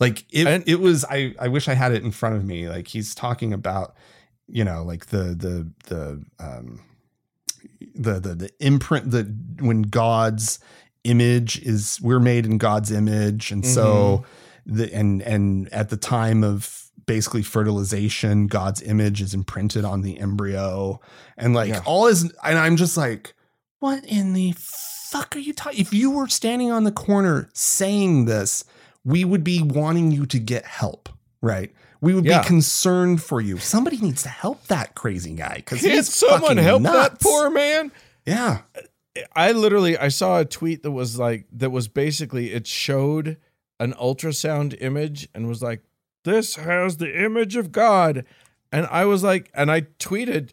Speaker 2: Like it,
Speaker 1: And-
Speaker 2: it was I, I wish i had it in front of me. Like he's talking about you know like the the the um the the the imprint that when god's image is we're made in god's image. And so the and and at the time of basically fertilization god's image is imprinted on the embryo. And like
Speaker 1: Yeah.
Speaker 2: all is and i'm just like what in the fuck are you talking if you were standing on the corner saying this we would be wanting you to get help right? We would
Speaker 1: Yeah.
Speaker 2: be concerned for you. Somebody needs to help that crazy guy because he's
Speaker 1: someone help that poor man?
Speaker 2: yeah.
Speaker 1: I literally I saw a tweet that was like that was basically it showed an ultrasound image and was like this has the image of God. And I was like and I tweeted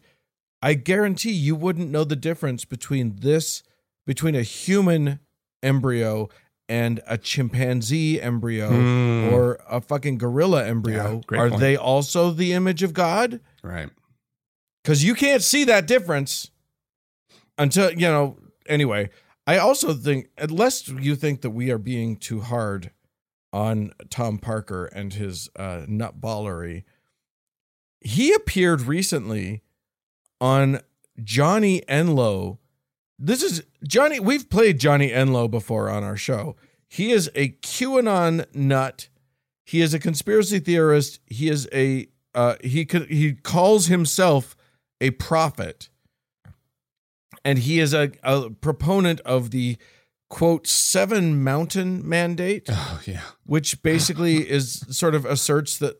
Speaker 1: I guarantee you wouldn't know the difference between this between a human embryo and a chimpanzee embryo
Speaker 2: Hmm.
Speaker 1: or a fucking gorilla embryo
Speaker 2: Yeah,
Speaker 1: are
Speaker 2: point.
Speaker 1: they also the image of God
Speaker 2: right
Speaker 1: because you can't see that difference until you know anyway i also think unless you think that we are being too hard on tom parker and his uh nutballery he appeared recently on johnny enlow this is johnny we've played johnny enlow before on our show. He is a qanon nut. He is a conspiracy theorist. He is a uh, he could he calls himself a prophet. And he is a, a proponent of the quote seven mountain mandate
Speaker 2: oh yeah.
Speaker 1: which basically is sort of asserts that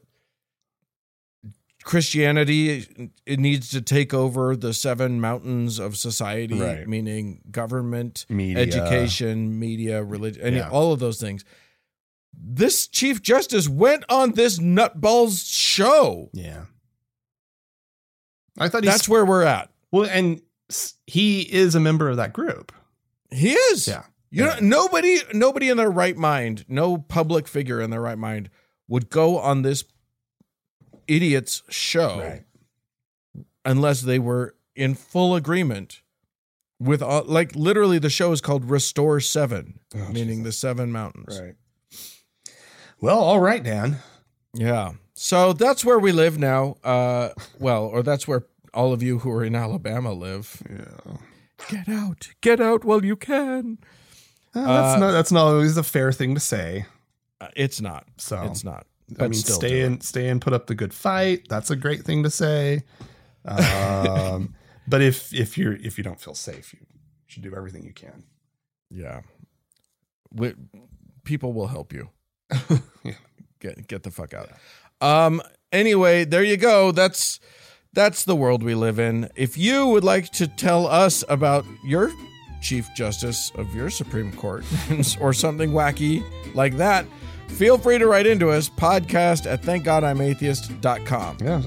Speaker 1: Christianity it needs to take over the seven mountains of society,
Speaker 2: Right.
Speaker 1: meaning government,
Speaker 2: Media.
Speaker 1: education, media, religion, and
Speaker 2: Yeah.
Speaker 1: all of those things. This Chief Justice went on this nutball's show.
Speaker 2: yeah i thought he's
Speaker 1: That's where we're at.
Speaker 2: well and he is a member of that group
Speaker 1: He is.
Speaker 2: yeah
Speaker 1: You know, nobody, nobody in their right mind, no public figure in their right mind would go on this idiot's show
Speaker 2: Right.
Speaker 1: unless they were in full agreement with, all, like, literally, the show is called Restore Seven,
Speaker 2: Oh,
Speaker 1: meaning the seven mountains.
Speaker 2: right well all right dan
Speaker 1: Yeah. So that's where we live now. Uh, well, or that's where all of you who are in Alabama live.
Speaker 2: yeah
Speaker 1: Get out, get out while you can.
Speaker 2: Uh, that's
Speaker 1: Uh,
Speaker 2: not that's not always a fair thing to say
Speaker 1: Uh, it's not.
Speaker 2: so
Speaker 1: It's not.
Speaker 2: I mean,
Speaker 1: still,
Speaker 2: stay and stay in, put up the good fight. That's a great thing to say. Um, but if if you're if you don't feel safe, you should do everything you can.
Speaker 1: Yeah. Wi- people will help you.
Speaker 2: Yeah.
Speaker 1: Get get the fuck out. Um anyway, there you go. That's that's the world we live in. If you would like to tell us about your chief justice of your Supreme Court or something wacky like that, feel free to write into us podcast at thankgodimatheist.com.
Speaker 2: Yeah,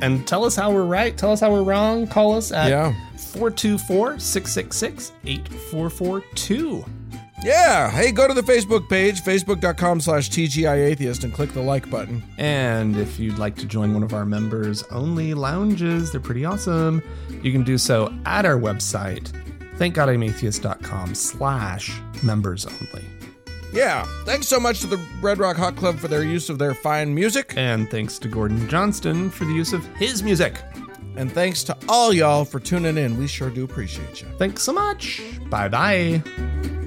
Speaker 2: and tell us how we're right. Tell us how we're wrong. Call us at
Speaker 1: Yeah.
Speaker 2: 424-666-8442.
Speaker 1: Yeah. Hey, go to the Facebook page, facebook.com slash TGIAtheist, and click the like button.
Speaker 2: And if you'd like to join one of our members only lounges, they're pretty awesome. You can do so at our website, thankgodimatheist.com slash members only.
Speaker 1: Yeah. Thanks so much to the Red Rock Hot Club for their use of their fine music.
Speaker 2: And thanks to Gordon Johnston for the use of his music.
Speaker 1: And thanks to all y'all for tuning in. We sure do appreciate you.
Speaker 2: Thanks so much. Bye bye.